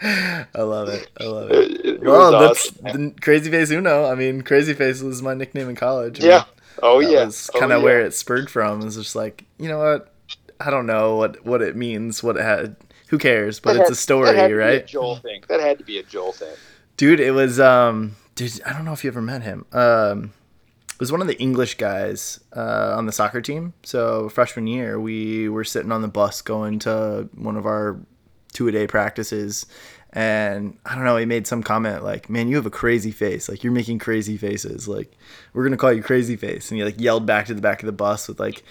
I love it. I love it. It, it Well, that's awesome. the Crazy Face Uno. I mean, Crazy Face was my nickname in college. Yeah. Oh that yeah. Oh, kind of yeah. where it spurred from. Was just like, you know what? I don't know what what it means. What it had. Who cares? But That it's had- a story, that had to be a right? Joel thing. That had to be a Joel thing. Dude, it was um dude, I don't know if you ever met him. Um it was one of the English guys uh, on the soccer team. So freshman year, we were sitting on the bus going to one of our two a day practices, and I don't know. He made some comment like, "Man, you have a crazy face. Like you're making crazy faces. Like we're gonna call you Crazy Face." And he like yelled back to the back of the bus with like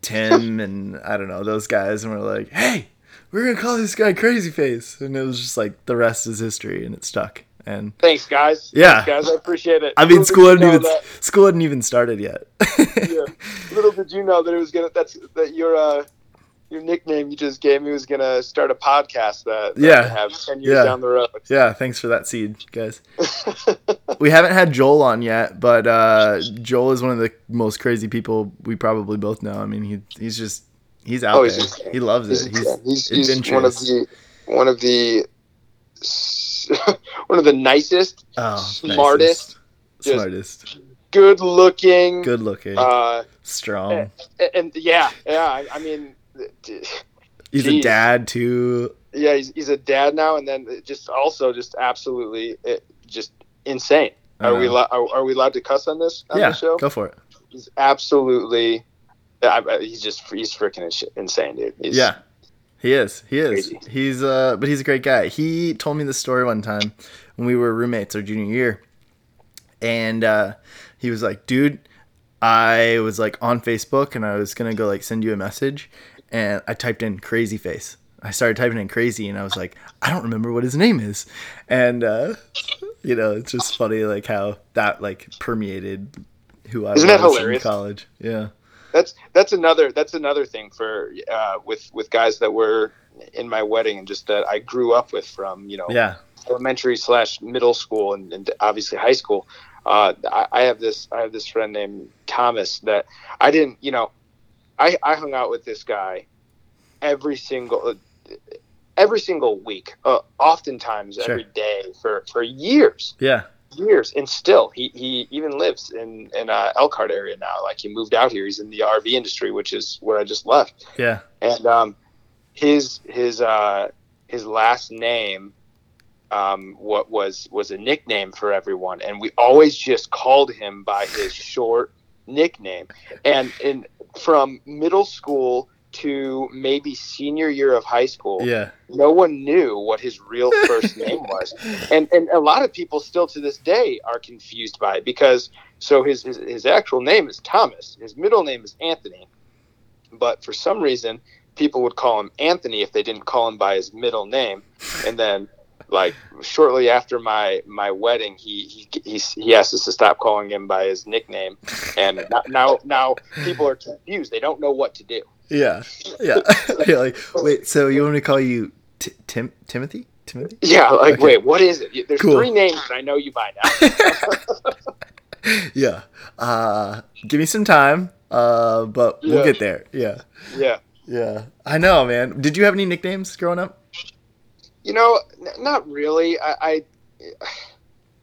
Tim and I don't know those guys, and we're like, "Hey, we're gonna call this guy Crazy Face," and it was just like the rest is history, and it stuck. And Thanks, guys. Yeah. Thanks, guys. I appreciate it. I mean, Little school hadn't guys, I appreciate it. I mean, Little school hadn't even that- school hadn't even started yet. yeah. Little did you know that it was gonna. That's that your uh, your nickname you just gave me was gonna start a podcast that, that Yeah. have ten years Yeah. down the road. yeah, thanks for that seed, guys. We haven't had Joel on yet, but uh, Joel is one of the most crazy people we probably both know. I mean, he he's just he's out Oh, there. he loves he's, it. He's, he's, he's, he's one of the one of the one of the nicest, oh, smartest, nicest, smartest, good looking. good looking, Uh, strong. and, and yeah, yeah. I, I mean, He's a dad too. yeah, he's, he's a dad now, and then just also just absolutely it, just insane. Are we lo- are, are we allowed to cuss on this on yeah, the show? go for it. He's absolutely. I, I- he's just he's freaking ins- insane, dude. He's, Yeah, he is. He is. Crazy. He's uh, but he's a great guy. He told me the story one time when we were roommates our junior year, and uh, he was like, "Dude, I was like on Facebook and I was gonna go like send you a message, and I typed in crazy face. I started typing in crazy, and I was like, I don't remember what his name is, and uh, you know, it's just funny like how that like permeated who I Isn't that was in college. Yeah, that's that's another that's another thing for uh, with with guys that were in my wedding and just that I grew up with from you know yeah, elementary slash middle school and, and obviously high school. Uh, I, I have this I have this friend named Thomas that I didn't you know I I hung out with this guy every single every single week, uh, oftentimes Sure. every day for for years. Yeah, years. And still he, he even lives in in uh, Elkhart area now. Like he moved out here. He's in the RV industry which is where I just left. Yeah. and um his his uh his last name um what was was a nickname for everyone. And we always just called him by his short nickname. And in from middle school to maybe senior year of high school Yeah, no one knew what his real first name was. And and a lot of people still to this day are confused by it because so his, his his actual name is thomas. His middle name is anthony. But for some reason people would call him anthony if they didn't call him by his middle name. And then like shortly after my my wedding he he he, he asked us to stop calling him by his nickname and now now, now people are confused they don't know what to do Yeah, yeah. You're like, wait, so you want me to call you T- Tim Timothy? Timothy? yeah like Okay. wait what is it there's Cool. three names that i know you by now yeah. Uh, give me some time. Uh, but we'll Yeah. get there. Yeah, yeah yeah. I know, man. Did you have any nicknames growing up? You know, n- not really. I, I,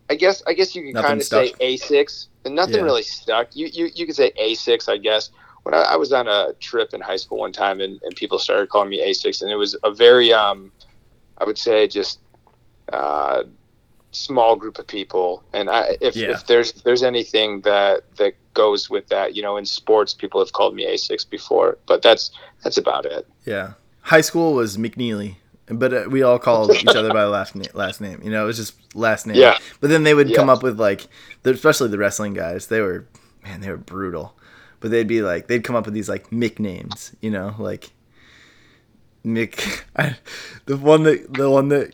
I guess, I guess you could kind of say? A six, and nothing Yeah. really stuck. You, you, you could say A six, I guess. When I, I was on a trip in high school one time, and, and people started calling me A six, and it was a very, um, I would say, just uh, small group of people. And I, if, Yeah. if there's there's anything that that goes with that, you know, in sports, people have called me A six before, but that's that's about it. Yeah. High school was McNeely, but uh, we all called each other by last name. Last name, you know, it was just last name. Yeah. But then they would come up with like, the- especially the wrestling guys. They were, man, they were brutal. But they'd be like, they'd come up with these like nicknames, you know, like Mick. I, the one that the one that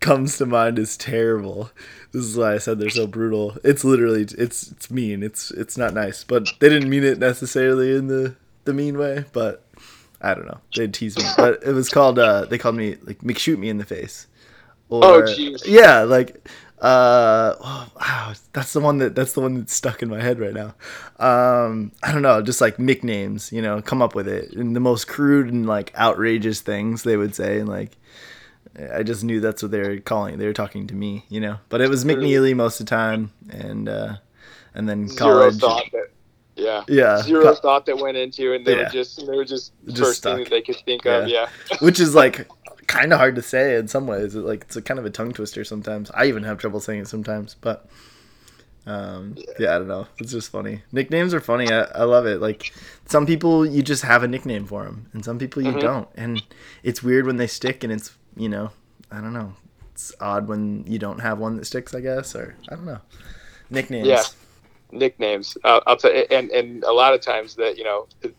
comes to mind is terrible. This is why I said they're so brutal. It's literally it's it's mean. It's it's not nice. But they didn't mean it necessarily in the the mean way. But I don't know. They'd tease me. But it was called. uh They called me like McShoot me in the face. Or, Oh, jeez. Yeah, like uh oh, wow, that's the one that that's the one that's stuck in my head right now. Um I don't know, just like nicknames, you know, come up with it. And the most crude and like outrageous things they would say and like I just knew that's what they were calling. They were talking to me, you know. But it was McNeely most of the time and uh and then Zero college. thought that. Yeah. Yeah. zero thought that went into, and they Yeah. were just they were just, Just first stuck. thing that they could think of. Yeah, which is like kind of hard to say in some ways. It, like it's a kind of a tongue twister sometimes. I even have trouble saying it sometimes, but um, yeah. I don't know. It's just funny. Nicknames are funny. I, I love it. Like some people, you just have a nickname for them, and some people you Mhm. don't. And it's weird when they stick, and it's you know, I don't know. It's odd when you don't have one that sticks. I guess, or I don't know. Nicknames. Yeah. Nicknames. Uh, I'll tell and and a lot of times that you know it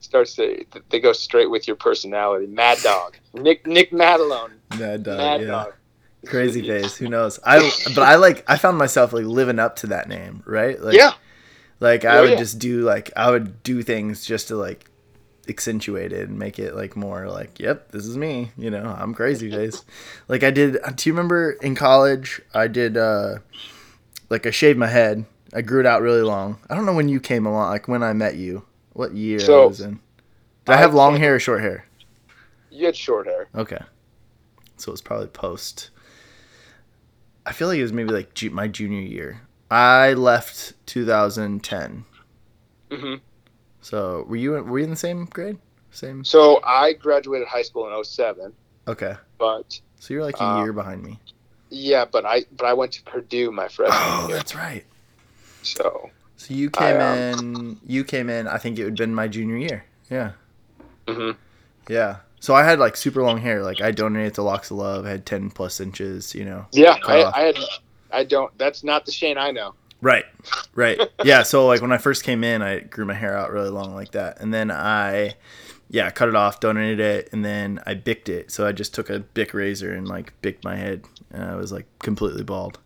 starts to they go straight with your personality. Mad Dog, Nick Nick Madalone, Mad dog. Mad yeah. Dog. Crazy face. Who knows? I but I like I found myself like living up to that name, right? Like, yeah. Like I Oh, would yeah. just do like I would do things just to like accentuate it and make it like more like, yep, this is me. You know, I'm crazy face. like I did. Do you remember in college? I did uh like I shaved my head. I grew it out really long. I don't know when you came along. Like when I met you. What year I was in? Did I have long hair or short hair? You had short hair. Okay. So it was probably post. I feel like it was maybe like ju- my junior year. I left 2010. hmm So were you were you in the same grade? Same. So I graduated high school in 07, Okay. but So you're like a Uh, year behind me. yeah, but I but I went to Purdue my freshman Oh, year. that's right. So So you came I, in. You came in. I think it would have been my junior year. Yeah. hmm Yeah. So I had like super long hair. Like I donated to Locks of Love. I Had 10 plus inches. You know. yeah, I. I had I don't. That's not the Shane I know. Right. Right. Yeah. So like when I first came in, I grew my hair out really long like that, and then I, yeah, cut it off, donated it, and then I bicked it. So I just took a bic razor and like bicked my head, and I was like completely bald.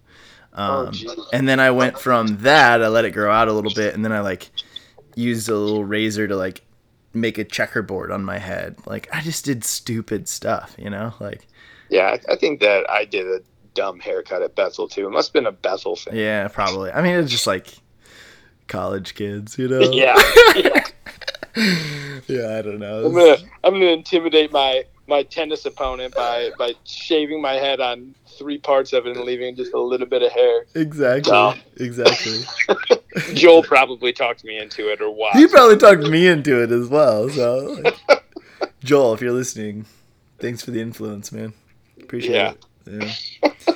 Oh, Um, geez. and then I went from that, I let it grow out a little bit, and then I like used a little razor to like make a checkerboard on my head. Like I just did stupid stuff, you know, like. Yeah, I, I think that I did a dumb haircut at Bethel too. It must have been a Bethel thing. Yeah, probably. I mean, it's just like college kids, you know. Yeah. yeah, I don't know. I'm gonna I'm gonna intimidate my my tennis opponent by by shaving my head on three parts of it and leaving just a little bit of hair. Exactly. No. Exactly. Joel probably talked me into it or what? he probably talked me into it as well. So, like, Joel, if you're listening, thanks for the influence, man. Appreciate Yeah. it. Yeah.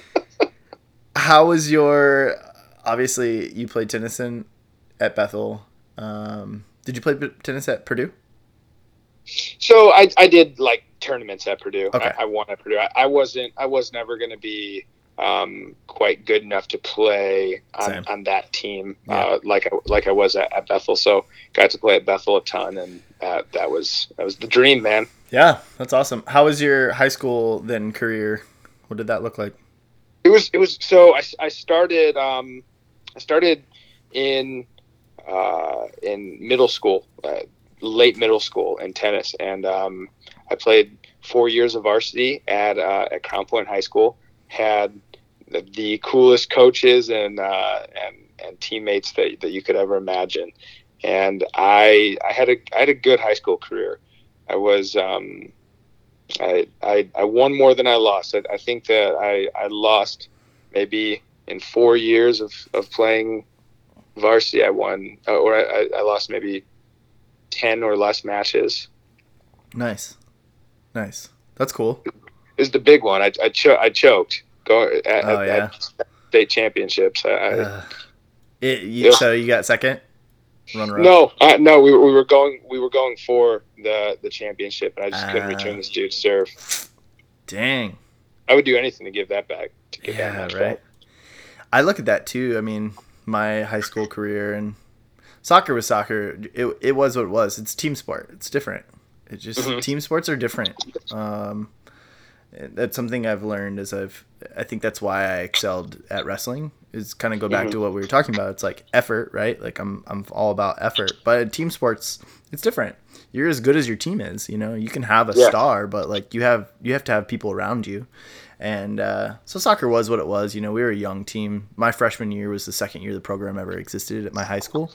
How was your? Obviously, you played tennis in, at Bethel. Um, did you play tennis at Purdue? So I, I did like tournaments at Purdue. Okay. I, I won at Purdue. I, I wasn't I was never going to be um, quite good enough to play on, on that team Yeah. uh, like I, like I was at, at Bethel. So got to play at Bethel a ton, and uh, that was that was the dream, man. Yeah, that's awesome. How was your high school then career? What did that look like? It was it was so I, I started um, I started in uh, in middle school, uh, late middle school in tennis, and um, I played four years of varsity at uh, at Crown Point High School. Had the, the coolest coaches and uh, and and teammates that, that you could ever imagine, and I I had a I had a good high school career. I was um, I, I I won more than I lost. I, I think that I, I lost maybe in four years of, of playing varsity. I won uh, or I, I lost maybe ten or less matches. Nice, nice. That's cool. Is the big one. I I, cho- I choked go at, Oh, at- yeah. at state championships. I, I, Uh, it, you. So you got second, runner up. no, uh, no, we were, we were going we were going for the the championship, and I just couldn't Ah. return this dude's serve. Dang. I would do anything to give that back. To give Yeah, match right. back. I look at that too. I mean, my high school career and soccer was soccer. It, it was what it was. It's team sport. It's different. It just Mhm. team sports are different. Um, that's something I've learned as I've. I think that's why I excelled at wrestling. Is kind of go back Mhm. to what we were talking about. It's like effort, right? Like I'm I'm all about effort. But team sports, it's different. You're as good as your team is. You know, you can have a Yeah. star, but like you have you have to have people around you. And uh, so soccer was what it was. You know, we were a young team. My freshman year was the second year the program ever existed at my high school.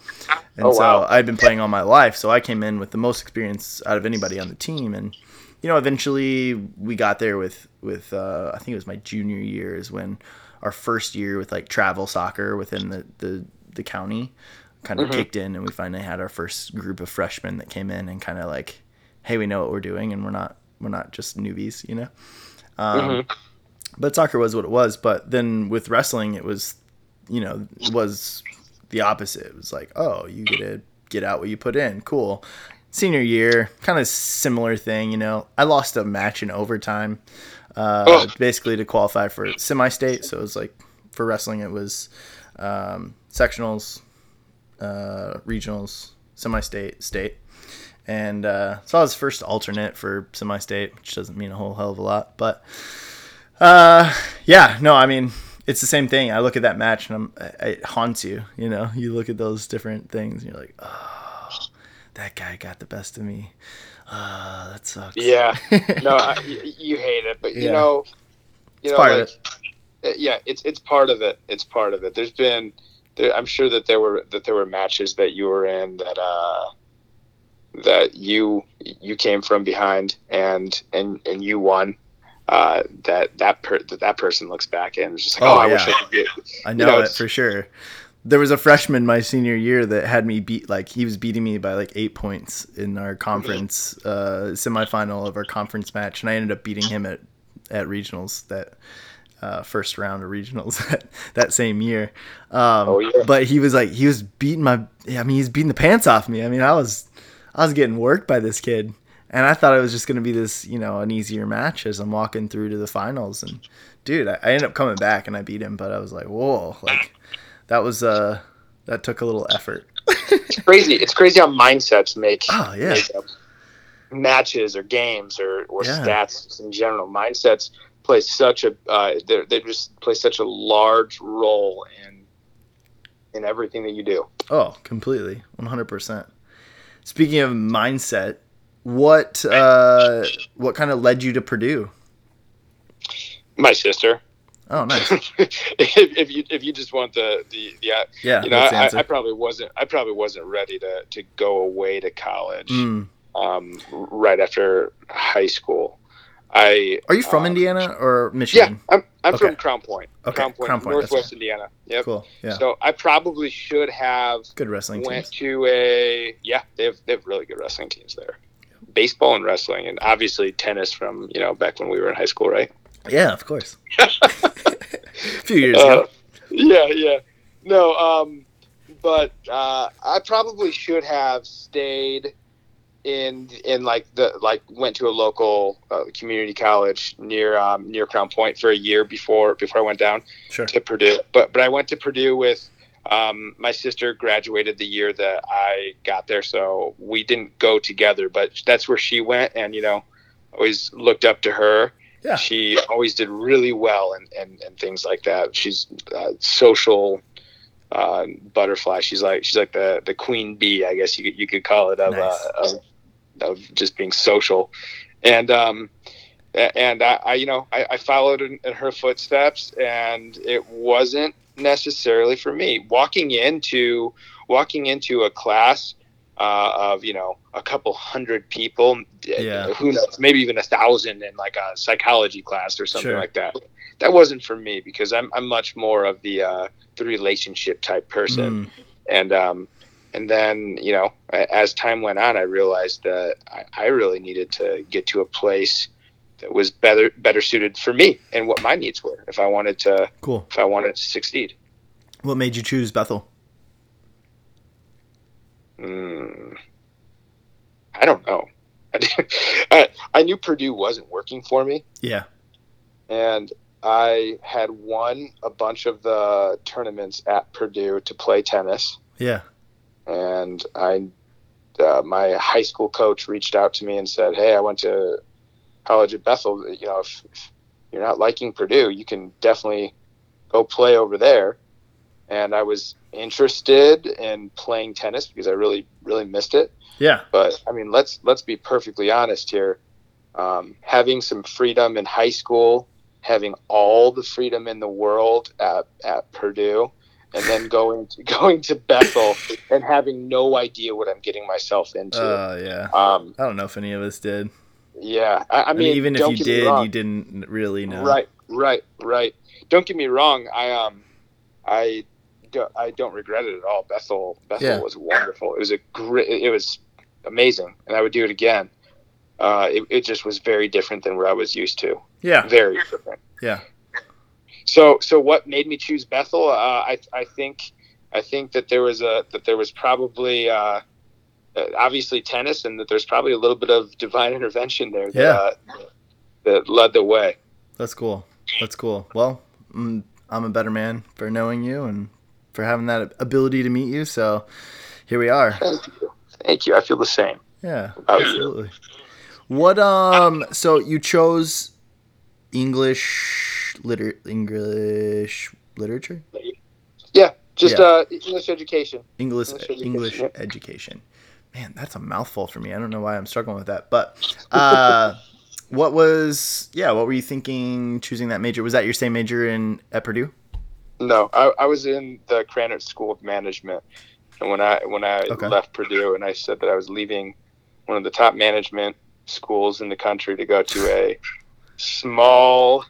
And Oh, so. I'd been playing all my life. So I came in with the most experience out of anybody on the team. And, you know, eventually we got there with, with uh, I think it was my junior year is when our first year with like travel soccer within the, the, the county kind of Mhm. kicked in. And we finally had our first group of freshmen that came in and kind of like, hey, we know what we're doing and we're not, we're not just newbies, you know? Um, Mhm. But soccer was what it was. But then with wrestling, it was, you know, it was the opposite. It was like, oh, you get to get out what you put in. Cool. Senior year, kind of similar thing. You know, I lost a match in overtime, uh, Oh. basically to qualify for semi-state. So it was like for wrestling, it was um, sectionals, uh, regionals, semi-state, state. And uh, so I was first alternate for semi-state, which doesn't mean a whole hell of a lot, but Uh, yeah, no, I mean, it's the same thing. I look at that match and I'm, it haunts you. You know, you look at those different things and you're like, oh, that guy got the best of me. Uh, that sucks. Yeah, no, I, you hate it, but you Yeah. know, you It's know, part of like, uh, yeah, it's it's part of it. It's part of it. There's been, there, I'm sure that there were that there were matches that you were in that uh, that you you came from behind and and and you won. Uh, that that per, that that person looks back and is just like, Oh, oh, I wish. I could get. I you know, know, it for sure. There was a freshman my senior year that had me beat like he was beating me by like eight points in our conference uh, semifinal of our conference match, and I ended up beating him at at regionals that uh, first round of regionals that, that same year. Um, Oh, yeah. But he was like he was beating my I mean he's beating the pants off me. I mean I was I was getting worked by this kid. And I thought it was just going to be this, you know, an easier match as I'm walking through to the finals. And dude, I, I ended up coming back and I beat him, but I was like, whoa, like that was uh that took a little effort. It's crazy. It's crazy how mindsets make, Oh, yeah. make matches or games or, or Yeah. stats in general. Mindsets play such a uh, they they just play such a large role in in everything that you do. Oh, completely, 100%. Speaking of mindset, what uh what kind of led you to Purdue? My sister. Oh, nice. if, if you if you just want the the, the uh, Yeah, you know I. I probably wasn't I probably wasn't ready to to go away to college Mm. um, right after high school. I Are you from um, Indiana or Michigan? Yeah, I'm, I'm Okay. from Crown Point. Okay, Crown Point, Crown Point, Northwest Indiana. Yep. Cool. Yeah. So I probably should have Good wrestling went teams. to a yeah. They have they have really good wrestling teams there. Baseball and wrestling, and obviously tennis from you know back when we were in high school, right? Yeah, of course. a few years Uh, ago. yeah, yeah. No, um, but uh, I probably should have stayed in in like the like went to a local uh, community college near um, near Crown Point for a year before before I went down. Sure. to Purdue. But but I went to Purdue with um, my sister graduated the year that I got there, so we didn't go together. But that's where she went, and you know, always looked up to her. Yeah. She always did really well and and, and things like that. She's uh, social uh, butterfly. She's like she's like the the queen bee, I guess you could, you could call it of, Nice. uh, of of just being social, and um, and I, I you know I, I followed in, in her footsteps, and it wasn't necessarily for me. Walking into walking into a class uh, of you know a couple hundred people, Yeah. who knows, maybe even a thousand in like a psychology class or something Sure. like that. That wasn't for me because I'm I'm much more of the uh, the relationship type person Mm. and um, and then you know as time went on i realized that I, I really needed to get to a place that was better better suited for me and what my needs were if i wanted to Cool. if i wanted to succeed What made you choose Bethel? mm, i don't know I, I, knew purdue wasn't working for me Yeah. and i had won a bunch of the tournaments at purdue to play tennis Yeah. and I, uh, my high school coach reached out to me and said, "Hey, I went to college at Bethel. You know, if, if you're not liking Purdue, you can definitely go play over there." And I was interested in playing tennis because I really, really missed it. Yeah. But I mean, let's let's be perfectly honest here. Um, having some freedom in high school, having all the freedom in the world at, at Purdue, and then going to, going to Bethel and having no idea what I'm getting myself into. Uh, yeah. um, I don't know if any of us did. Yeah, I, I I mean, mean, even if you did, you didn't really know. Right, right, right. Don't get me wrong. I um, I, do, I don't regret it at all. Bethel, Bethel Yeah. was wonderful. It was a great. It was amazing, and I would do it again. Uh, it, it just was very different than where I was used to. Yeah. Very different. Yeah. So, so what made me choose Bethel? Uh, I, I think, I think that there was a that there was probably. Uh, obviously tennis, and that there's probably a little bit of divine intervention there that, Yeah. uh, that led the way. That's cool. That's cool. Well, mm, I'm a better man for knowing you and for having that ability to meet you. So here we are. Thank you. Thank you. I feel the same. Yeah, absolutely. What um? So you chose English liter- English literature, Yeah, just Yeah. uh, English education. English English education, English education. Man, that's a mouthful for me. I don't know why I'm struggling with that. But uh, what was yeah? What were you thinking choosing that major? Was that your same major in at Purdue? No, I, I was in the Krannert School of Management, and when I when I Okay. left Purdue and I said that I was leaving one of the top management schools in the country to go to a small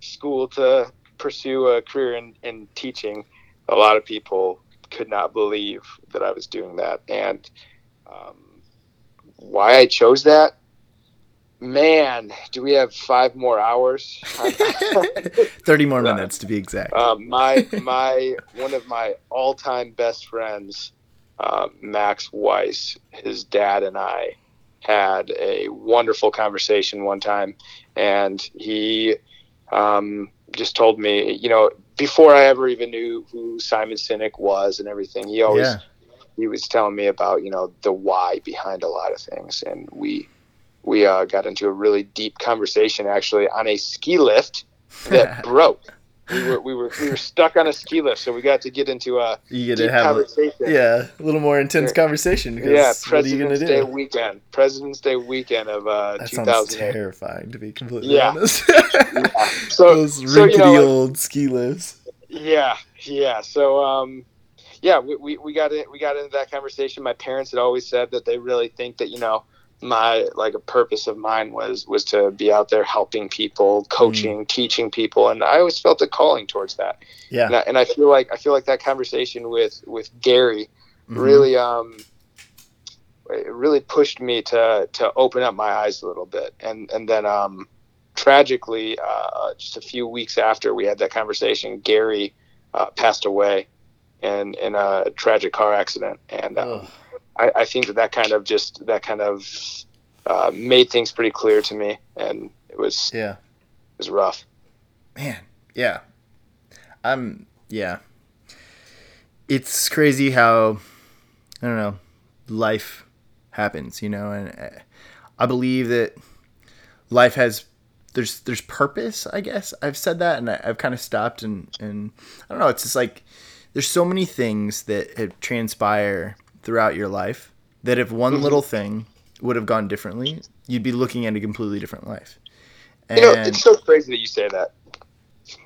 school to pursue a career in, in teaching, a lot of people could not believe that I was doing that, and um, why I chose that. Man, do we have five more hours? Thirty more minutes to be exact. um, my my one of my all time best friends, uh, Max Weiss, his dad and I had a wonderful conversation one time, and he um, just told me, you know, before I ever even knew who Simon Sinek was and everything, he always yeah. He was telling me about you know the why behind a lot of things, and we we uh, got into a really deep conversation actually on a ski lift that broke. We were we were we were stuck on a ski lift, so we got to get into a you get deep to have a, conversation. yeah a little more intense conversation. because Yeah, what are you gonna President's Day do? weekend, President's Day weekend of uh, That sounds terrifying, to be completely Yeah. honest. So, Those so rickety you know, old ski lifts. Yeah, yeah. So, um, yeah, we, we, we got in, we got into that conversation. My parents had always said that they really think that you know my like a purpose of mine was was to be out there helping people, coaching, teaching people, and I always felt a calling towards that. Yeah. And I, and I feel like I feel like that conversation with with Gary Mhm. really um it really pushed me to to open up my eyes a little bit and and then um tragically uh just a few weeks after we had that conversation gary uh, passed away in in a tragic car accident and um, I, I think that that kind of just that kind of uh, made things pretty clear to me and it was Yeah. it was rough Man, yeah. I'm yeah. It's crazy how I don't know, life happens, you know, and uh, I believe that life has there's there's purpose, I guess. I've said that and I, I've kind of stopped and and I don't know, it's just like there's so many things that have transpire throughout your life that if one Mhm. little thing would have gone differently, you'd be looking at a completely different life. you know it's so crazy that you say that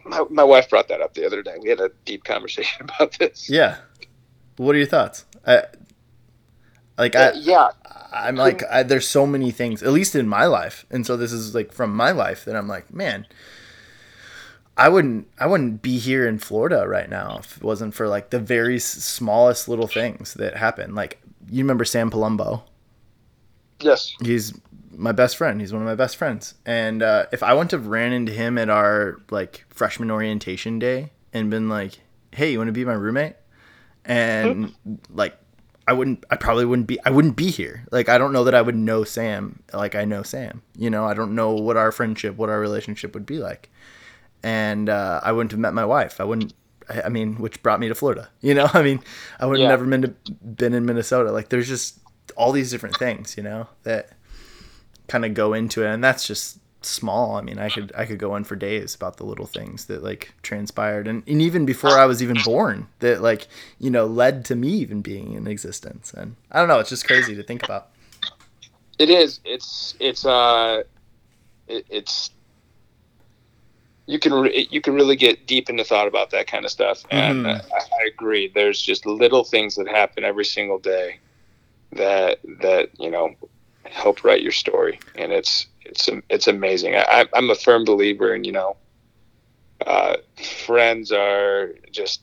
my, my wife brought that up the other day we had a deep conversation about this Yeah. What are your thoughts? I, like Uh, I, yeah I'm like I, there's so many things, at least in my life, and so this is like from my life that I'm like, man, I wouldn't, I wouldn't be here in Florida right now if it wasn't for like the very smallest little things that happen. Like you remember Sam Palumbo? yes He's my best friend. He's one of my best friends. And uh, if I wouldn't have ran into him at our like freshman orientation day and been like, "Hey, you want to be my roommate?" and like I wouldn't I probably wouldn't be I wouldn't be here. Like I don't know that I would know Sam like I know Sam. You know, I don't know what our friendship, what our relationship would be like. And uh, I wouldn't have met my wife. I wouldn't I I mean, which brought me to Florida. You know, I mean, I would have Yeah. never been to been in Minnesota. Like there's just all these different things, you know, that kind of go into it and that's just small. I mean, I could I could go on for days about the little things that like transpired and, and even before I was even born that like, you know, led to me even being in existence. And I don't know, it's just crazy to think about. It is. It's it's uh, it, it's you can re- you can really get deep into thought about that kind of stuff, and uh, I, I agree. There's just little things that happen every single day that that you know help write your story, and it's it's it's amazing. I, I'm a firm believer in you know, uh, friends are just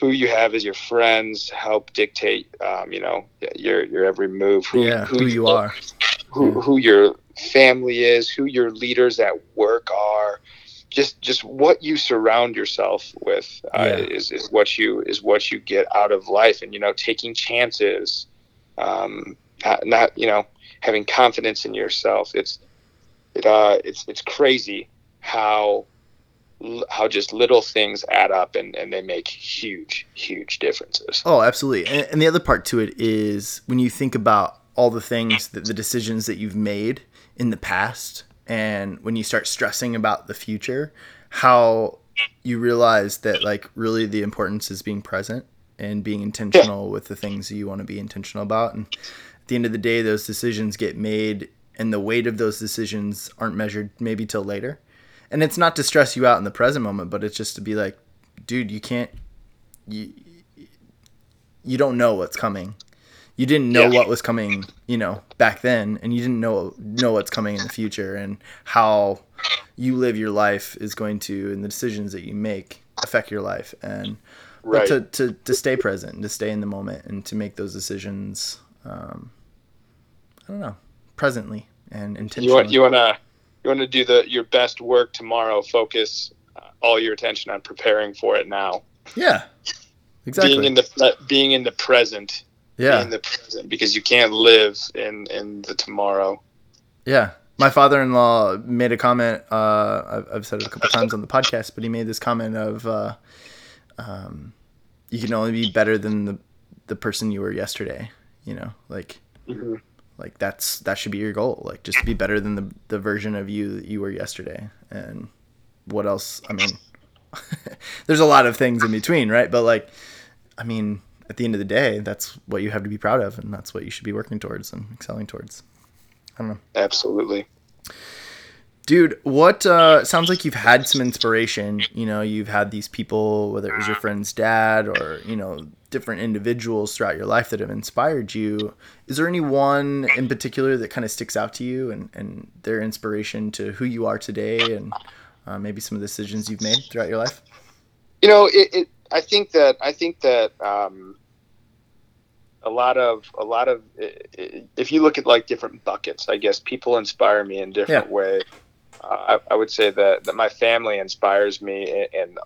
who you have as your friends help dictate um, you know your your every move who, yeah, who you are. who, who your family is, who your leaders at work are, just just what you surround yourself with uh, Yeah. is, is what you is what you get out of life, and you know taking chances, um, not, not you know having confidence in yourself. It's it uh it's it's crazy how how just little things add up and, and they make huge huge differences. Oh, absolutely. And, and the other part to it is when you think about all the things that the decisions that you've made in the past, and when you start stressing about the future, how you realize that like really the importance is being present and being intentional with the things that you want to be intentional about and at the end of the day those decisions get made and the weight of those decisions aren't measured maybe till later. And it's not to stress you out in the present moment but it's just to be like dude you can't you you don't know what's coming you didn't know Yeah. what was coming you know back then and you didn't know know what's coming in the future and how you live your life is going to and the decisions that you make affect your life and Right. but to, to, to stay present and to stay in the moment and to make those decisions um, i don't know presently and intentionally you want you want to you want to do the your best work tomorrow. Focus uh, all your attention on preparing for it now. yeah exactly Being in the being in the present. Yeah in the present because you can't live in in the tomorrow. Yeah. My father-in-law made a comment. Uh, I've, I've said it a couple times on the podcast, but he made this comment of, uh, um, "You can only be better than the the person you were yesterday." You know, like like that's that should be your goal. Like just be better than the the version of you that you were yesterday. And what else? I mean, there's a lot of things in between, right? But like, I mean, at the end of the day, that's what you have to be proud of, and that's what you should be working towards and excelling towards. I don't know. Absolutely. Dude, what uh, sounds like you've had some inspiration. You know, you've had these people, whether it was your friend's dad or you know different individuals throughout your life that have inspired you. Is there any one in particular that kind of sticks out to you and, and their inspiration to who you are today and uh, maybe some of the decisions you've made throughout your life? You know, it, it I think that I think that um, a lot of a lot of if you look at like different buckets, I guess people inspire me in different ways. Uh, I, I would say that, that my family inspires me in, in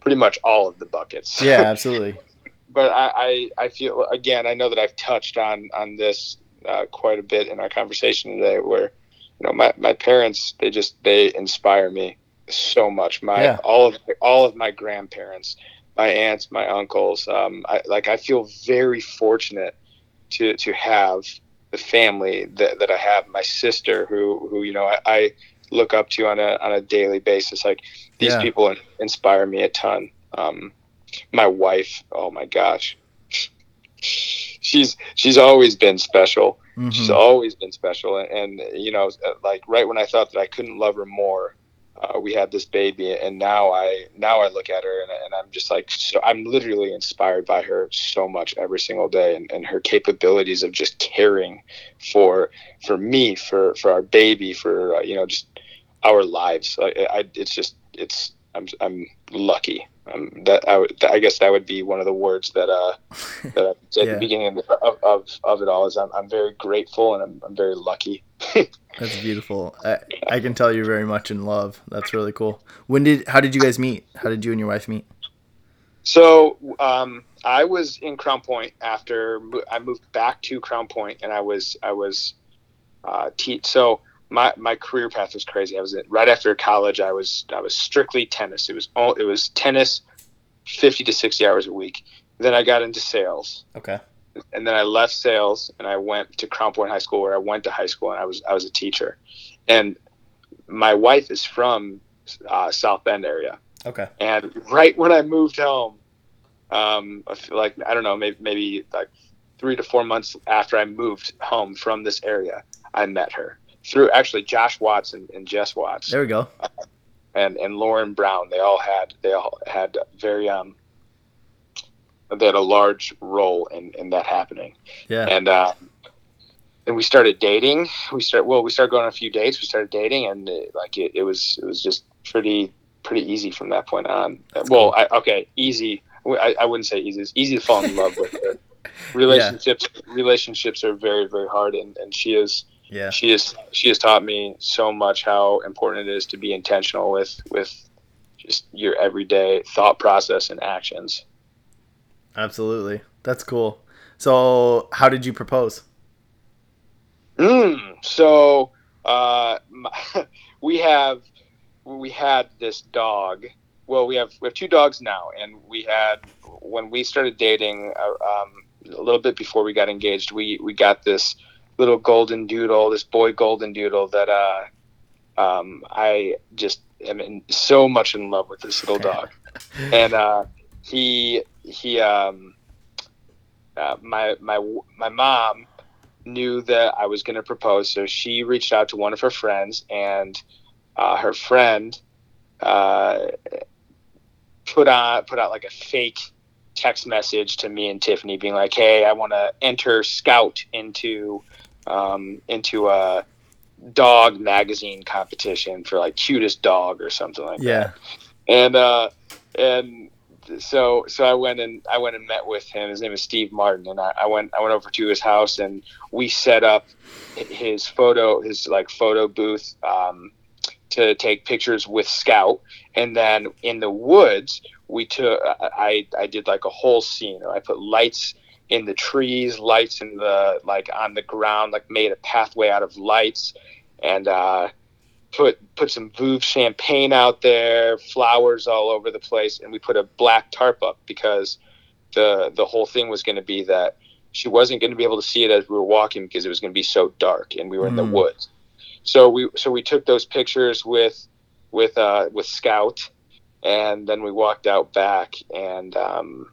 pretty much all of the buckets. Yeah, absolutely. but I, I, I feel again I know that I've touched on on this uh, quite a bit in our conversation today where you know my, my parents they just they inspire me so much my Yeah. all of all of my grandparents my aunts my uncles um, I, like I feel very fortunate to to have the family that, that I have. My sister who who you know I, I look up to on a on a daily basis. Like these Yeah. people inspire me a ton. Um, my wife oh my gosh. She's she's always been special. She's Mhm. always been special. And, and you know like right when i thought that i couldn't love her more uh, we had this baby and now i now i look at her and, and i'm just like so i'm literally inspired by her so much every single day and, and her capabilities of just caring for for me for for our baby for uh, you know just our lives. Like I, it's just it's i'm i'm lucky um, that I, would, I guess that would be one of the words that uh that I would say at Yeah. the beginning of, of, of, of it all is I'm, I'm very grateful and I'm, I'm very lucky. That's beautiful. I, I can tell you're very much in love. That's really cool. When did? How did you guys meet? How did you and your wife meet? So um, I was in Crown Point after I moved back to Crown Point, and I was I was uh, te- so my my career path was crazy. I was in, right after college. I was I was strictly tennis. It was all it was tennis, fifty to sixty hours a week. Then I got into sales, Okay. and then I left sales and I went to Crown Point High School, where I went to high school, and I was I was a teacher. And my wife is from uh, South Bend area. Okay. And right when I moved home, um, I feel like I don't know, maybe maybe like three to four months after I moved home from this area, I met her through actually Josh Watts and, and Jess Watts There we go. and and Lauren Brown. They all had they all had very um they had a large role in in that happening Yeah. and uh, and we started dating. We start well, we started going on a few dates. We started dating, and it, like it, it was it was just pretty pretty easy from that point on. well, I, okay, easy. I, I wouldn't say easy. It's easy to fall in love with her. Relationships relationships are very very hard, and, and she is Yeah. she is she has taught me so much how important it is to be intentional with with just your everyday thought process and actions. Absolutely. That's cool. So, how did you propose? Mm, so uh, my, we have we had this dog. Well, we have we have two dogs now, and we had when we started dating uh, um, a little bit before we got engaged. We we got this little golden doodle, this boy golden doodle that uh, um, I just am in, so much in love with this little dog, and uh, he he um, uh, my my my mom knew that I was going to propose, so she reached out to one of her friends, and uh, her friend uh, put on put out like a fake text message to me and Tiffany, being like, "Hey, I want to enter Scout into um, into a dog magazine competition for like cutest dog or something like Yeah. that." And uh, and so so I went and I went and met with him. His name is Steve Martin, and I, I went I went over to his house and we set up his photo his like photo booth um, to take pictures with Scout, and then in the woods we took I I did like a whole scene. I put lights in the trees, lights in the like on the ground, like made a pathway out of lights, and uh, put put some Veuve champagne out there, flowers all over the place, and we put a black tarp up because the the whole thing was going to be that she wasn't going to be able to see it as we were walking because it was going to be so dark and we were in the Mm. woods. So we so we took those pictures with with uh, with Scout, and then we walked out back and. Um,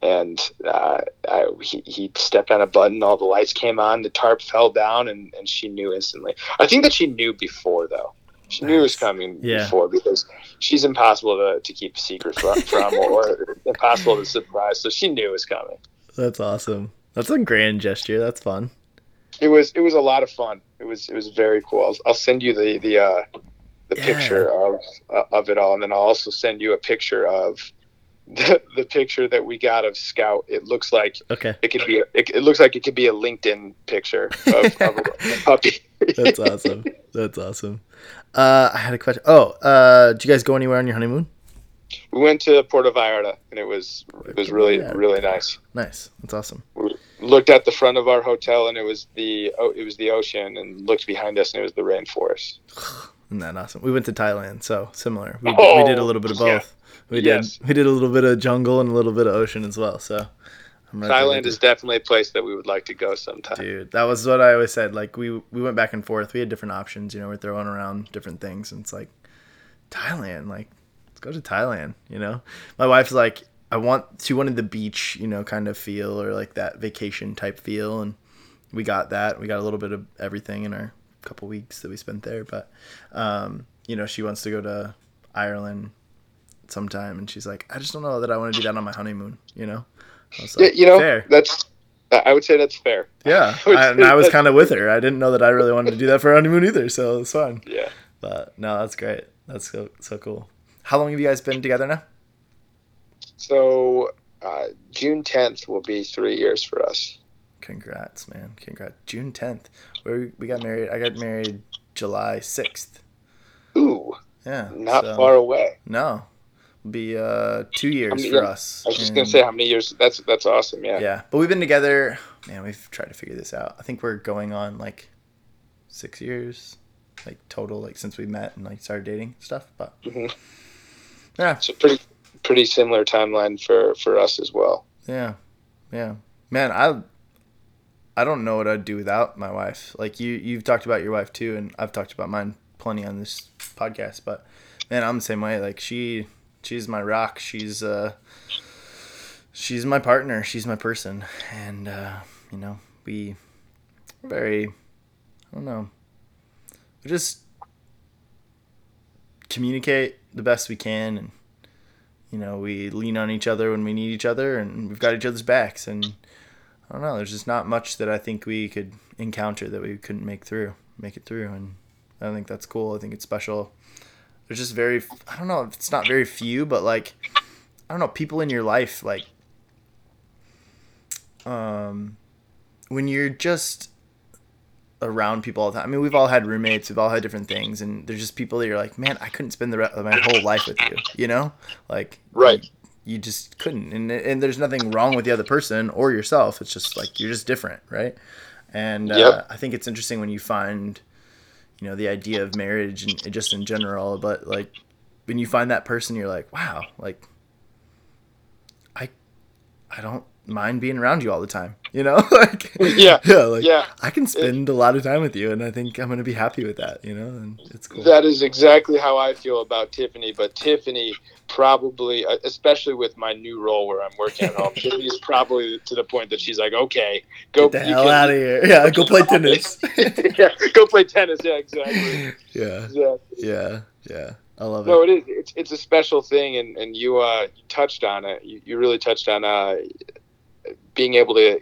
and uh, I, he, he stepped on a button, all the lights came on, the tarp fell down, and, and she knew instantly. I think that she knew before, though. She knew it was coming Yeah. before because she's impossible to, to keep a secret from, from or impossible to surprise. So she knew it was coming. That's awesome. That's a grand gesture. That's fun. It was it was a lot of fun. It was it was very cool. I'll, I'll send you the the uh, the Yeah. picture of uh, of it all, and then I'll also send you a picture of the, the picture that we got of Scout. It looks like Okay. it could be. A, it, it looks like it could be a LinkedIn picture of, of a puppy. That's awesome. That's awesome. Uh, I had a question. Oh, uh, did you guys go anywhere on your honeymoon? we went to Puerto Vallarta, and it was it was really really nice. Nice. That's awesome. We looked at the front of our hotel, and it was the oh, it was the ocean, and looked behind us, and it was the rainforest. Isn't that awesome? We went to Thailand, so similar. We, we Oh, did a little bit of yeah. both. We Yes. did. We did a little bit of jungle and a little bit of ocean as well. So I'm Thailand is definitely a place that we would like to go sometime. Dude, that was what I always said. Like we we went back and forth. We had different options. You know, we're throwing around different things, and it's like Thailand. Like let's go to Thailand. You know, my wife's like, I want. She wanted the beach, you know, kind of feel or like that vacation type feel, and we got that. We got a little bit of everything in our couple weeks that we spent there. But um, you know, she wants to go to Ireland sometime, and she's like, I just don't know that I want to do that on my honeymoon. You know. I was Yeah, you know fair. that's. I would say that's fair. Yeah, Which I, and I was kind of with her. I didn't know that I really wanted to do that for honeymoon either, so it's fine. Yeah. But no, that's great. That's so so cool. How long have you guys been together now? So uh, June 10th will be three years for us. Congrats, man! Congrats. June tenth. We we got married. I got married July sixth. Ooh, Yeah, not so- far away. No, be uh two years mean, for us. I was just and- gonna say how many years. That's that's awesome. Yeah. Yeah, but we've been together. Man, we've tried to figure this out. I think we're going on like six years, like total, like since we met and like started dating stuff. But Mhm. yeah, So pretty pretty similar timeline for for us as well. Yeah, yeah, man. I I don't know what I'd do without my wife. Like you, you've talked about your wife too, and I've talked about mine plenty on this podcast. But man, I'm the same way. Like she, she's my rock. She's uh, she's my partner. She's my person, and uh, you know, we very, I don't know, we just communicate the best we can and you know we lean on each other when we need each other and we've got each other's backs and i don't know there's just not much that i think we could encounter that we couldn't make through make it through and i think that's cool i think it's special there's just very i don't know if it's not very few but like i don't know people in your life like um when you're just around people all the time. I mean, we've all had roommates, we've all had different things, and there's just people that you're like, man, I couldn't spend the rest of my whole life with you, you know? Like, Right. You, just couldn't, and and there's nothing wrong with the other person or yourself. It's just like you're just different, right? And uh, Yep. I think it's interesting when you find, you know, the idea of marriage and just in general, but like when you find that person, you're like, wow, like I, I don't mind being around you all the time. You know, like Yeah. yeah, like Yeah. I can spend a lot of time with you, and I think I'm gonna be happy with that. You know, and it's cool. That is exactly how I feel about Tiffany. But Tiffany probably, uh, especially with my new role where I'm working at home, Tiffany is probably to the point that she's like, okay, go Get the you hell can- out of here. Yeah, go play tennis. yeah, go play tennis. Yeah, exactly. yeah, Exactly. yeah, yeah. I love No, it. it is. It's, it's a special thing, and, and you uh, you touched on it. You, you really touched on uh, being able to,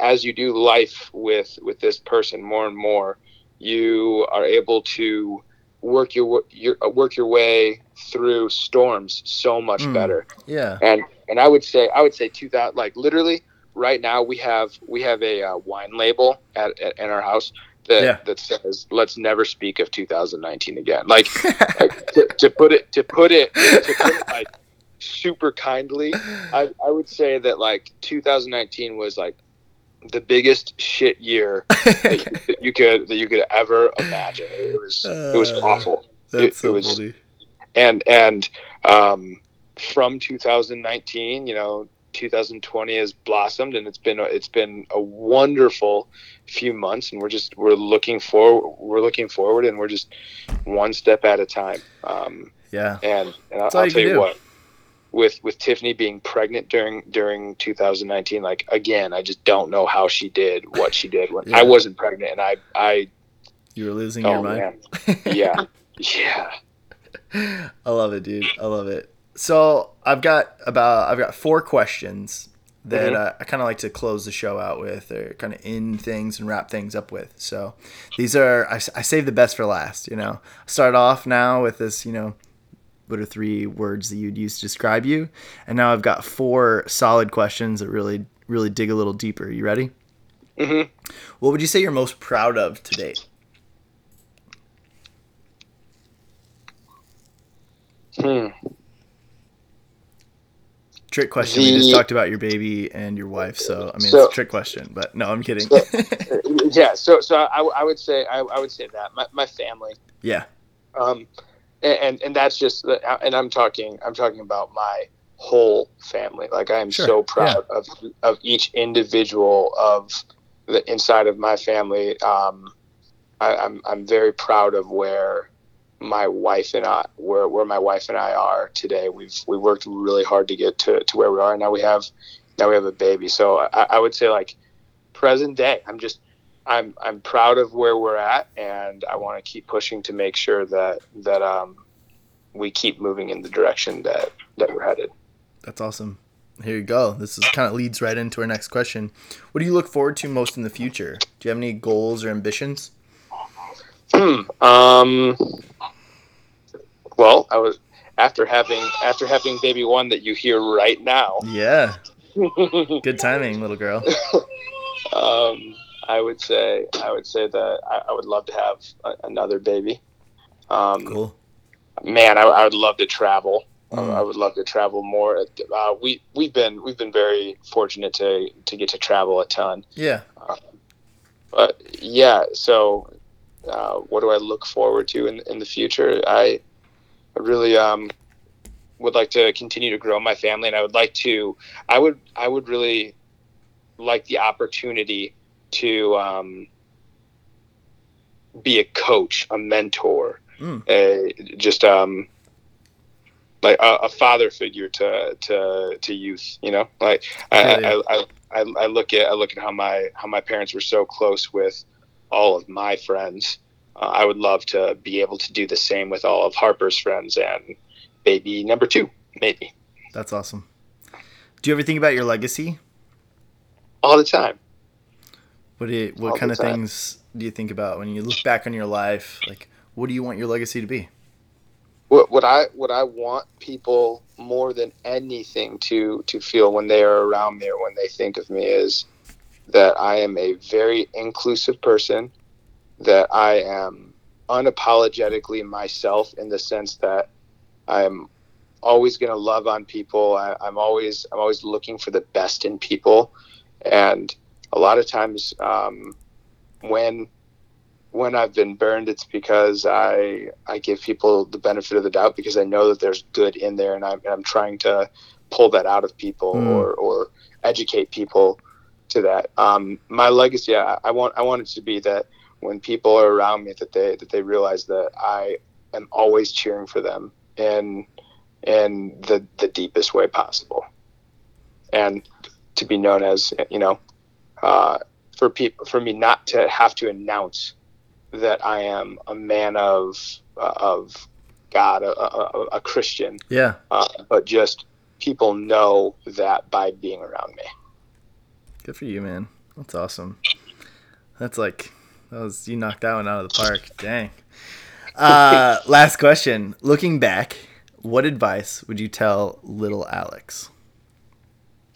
as you do life with with this person more and more, you are able to work your your work your way through storms so much Mm. better. Yeah, And and I would say I would say two thousand like literally right now we have we have a uh, wine label at, at in our house that Yeah. that says let's never speak of 2019 again. Like like, to, to put it to put it to put it like super kindly. I, I would say that like 2019 was like the biggest shit year that you, that you could that you could ever imagine. It was it was Uh, awful. That's it so was- funny. and and um, from 2019 you know 2020 has blossomed and it's been a, it's been a wonderful few months and we're just we're looking for we're looking forward and we're just one step at a time. Um, Yeah, and, and I'll, I'll you tell you do. what with with Tiffany being pregnant during during 2019 like again I just don't know how she did what she did when Yeah. I wasn't pregnant and I I you were losing oh your mind. yeah yeah I love it, dude. I love it. So I've got about I've got four questions that Mhm. uh, I kind of like to close the show out with, or kind of end things and wrap things up with. So these are I, I save the best for last. You know, start off now with this. You know, what are three words that you'd use to describe you? And now I've got four solid questions that really really dig a little deeper. You ready? Mm-hmm. What would you say you're most proud of to date? hmm. Trick question. we just talked about your baby and your wife, so I mean So- it's a trick question. But no, I'm kidding. So- yeah so so I, I would say I, I would say that my, my family yeah, um and and that's just and i'm talking i'm talking about my whole family. Like i am Sure, so proud of of each individual of the inside of my family. Um I, i'm i'm very proud of where my wife and i where where my wife and i are today. We've we worked really hard to get to to where we are. Now we have now we have a baby. So i, I would say like present day i'm just I'm I'm proud of where we're at, and I want to keep pushing to make sure that that um, we keep moving in the direction that that we're headed. that's awesome. Here you go. This is kind of leads right into our next question. What do you look forward to most in the future? Do you have any goals or ambitions? Hmm. Um. Well, I was after having after having baby one that you hear right now. Yeah, good timing, little girl. um, I would say I would say that I, I would love to have a, another baby. Um, Cool. man, I, I would love to travel. Mm. I would love to travel more. Uh, we we've been we've been very fortunate to to get to travel a ton. Yeah. But yeah, so uh, what do I look forward to in in the future? I, I really um would like to continue to grow my family, and I would like to. I would I would really like the opportunity to um, be a coach, a mentor, Mm. a, just um like a, a father figure to to to youth. You know, like I, yeah. I, I, I, I look at I look at how my how my parents were so close with all of my friends. Uh, I would love to be able to do the same with all of Harper's friends and baby number two, maybe That's awesome. Do you ever think about your legacy? all the time. What do you, what All kind of things do you think about when you look back on your life? Like, what do you want your legacy to be? What, what I what I want people more than anything to to feel when they are around me or when they think of me is that I am a very inclusive person, that I am unapologetically myself in the sense that I'm always going to love on people. I, I'm always I'm always looking for the best in people, and a lot of times um, when when I've been burned, it's because I I give people the benefit of the doubt because I know that there's good in there, and I'm, and I'm trying to pull that out of people Mm. or or educate people to that. Um, my legacy, I, I want I want it to be that when people are around me, that they that they realize that I am always cheering for them in in the the deepest way possible, and to be known as you know, uh, for people for me not to have to announce that I am a man of uh, of God, a, a, a Christian, Yeah. uh, but just people know that by being around me. Good for you, man. That's awesome. That's like that was you knocked that one out of the park. Dang. Uh, last question. Looking back, what advice would you tell little Alex?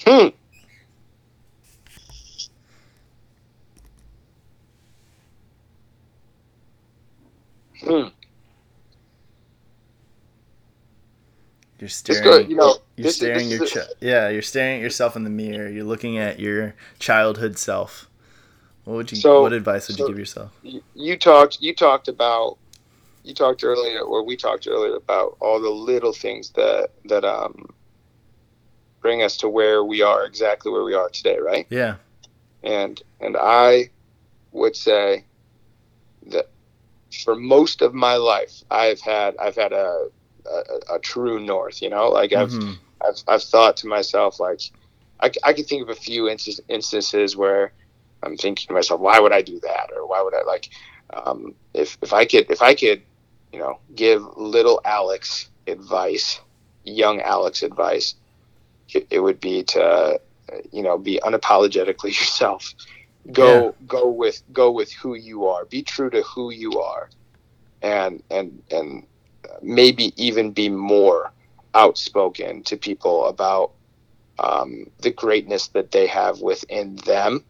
Hmm. Hmm. You're staring. go, you know, you're this, staring this your chi- yeah. You're staring at yourself in the mirror. You're looking at your childhood self. What would you? So- what advice would so- you give yourself? you- talked you talked about you talked earlier or we talked earlier about all the little things that that um bring us to where we are exactly where we are today right Yeah. and and i would say for most of my life i've had i've had a a, a true north you know? Like i've Mhm. I've, I've thought to myself like I, I can think of a few inst- instances where I'm thinking to myself why would I do that? Or why would I like um, if if I could if I could you know give little Alex advice young Alex advice it, it would be to you know be unapologetically yourself go Yeah. go with go with who you are. Be true to who you are. And and and maybe even be more outspoken to people about um, the greatness that they have within them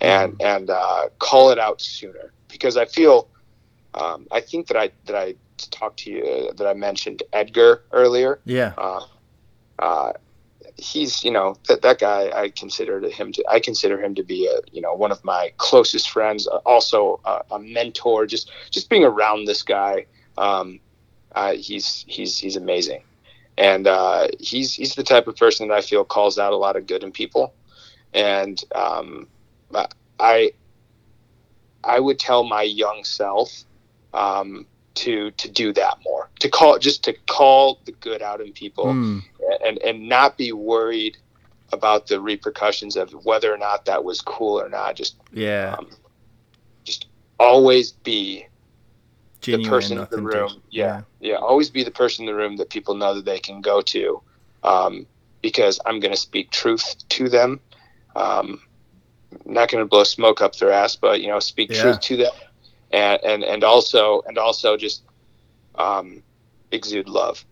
and and uh, call it out sooner. Because I feel um, I think that I that I talked to you that I mentioned Edgar earlier. Yeah. uh, uh, he's you know that that guy I consider him to I consider him to be a you know one of my closest friends uh, also a, a mentor just just being around this guy um, uh, he's he's he's amazing. And uh, he's he's the type of person that I feel calls out a lot of good in people. And um, I I would tell my young self um, to to do that more to call just to call the good out in people Mm. and and not be worried about the repercussions of whether or not that was cool or not just Yeah. um, just always be Genuine. the person in the room yeah, yeah always be the person in the room that people know that they can go to um, because i'm going to speak truth to them um, not going to blow smoke up their ass but you know speak Yeah. truth to them and and and also and also just um, exude love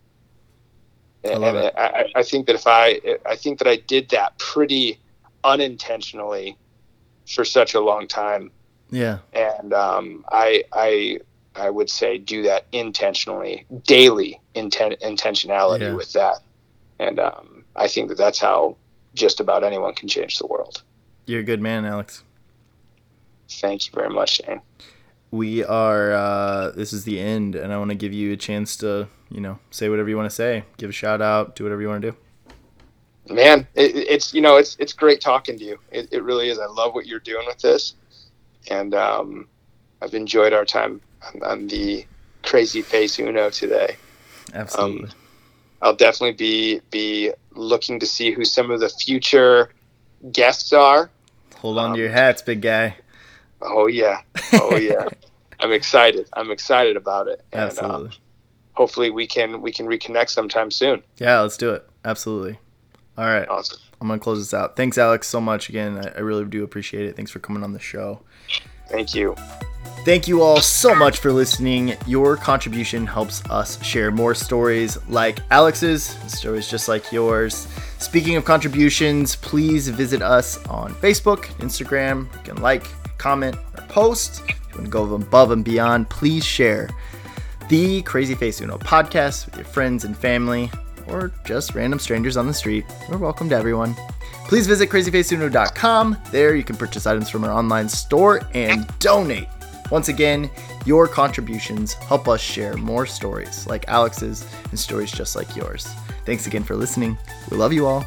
and, love and. I, I- I think that if I I think that I did that pretty unintentionally for such a long time Yeah. and um, I I I would say do that intentionally, daily inten- intentionality Yeah. with that, and um, I think that that's how just about anyone can change the world. You're a good man, Alex. Thank you very much, Shane. We are. Uh, this is the end, and I want to give you a chance to, you know, say whatever you want to say. Give a shout out. Do whatever you want to do. Man, it, it's you know it's it's great talking to you. It, it really is. I love what you're doing with this, and um, I've enjoyed our time on, on the Crazy Face Uno today. Absolutely. I'll definitely be be looking to see who some of the future guests are. Hold on um, to your hats, big guy. Oh yeah, oh yeah. I'm excited. I'm excited about it. And, Absolutely. uh, hopefully we can we can reconnect sometime soon. yeah, let's do it. Absolutely. All right. Awesome. I'm gonna close this out. Thanks, Alex, so much again. I, I really do appreciate it. Thanks for coming on the show. Thank you. Thank you all so much for listening. Your contribution helps us share more stories like Alex's, stories just like yours. Speaking of contributions, please visit us on Facebook, Instagram. You can like, comment, or post. If you want to go above and beyond, please share the Crazy Face Uno podcast with your friends and family, or just random strangers on the street. We're welcome to everyone. Please visit crazyfaceuno.com. There you can purchase items from our online store and donate Once again, your contributions help us share more stories like Alex's and stories just like yours. Thanks again for listening. We love you all.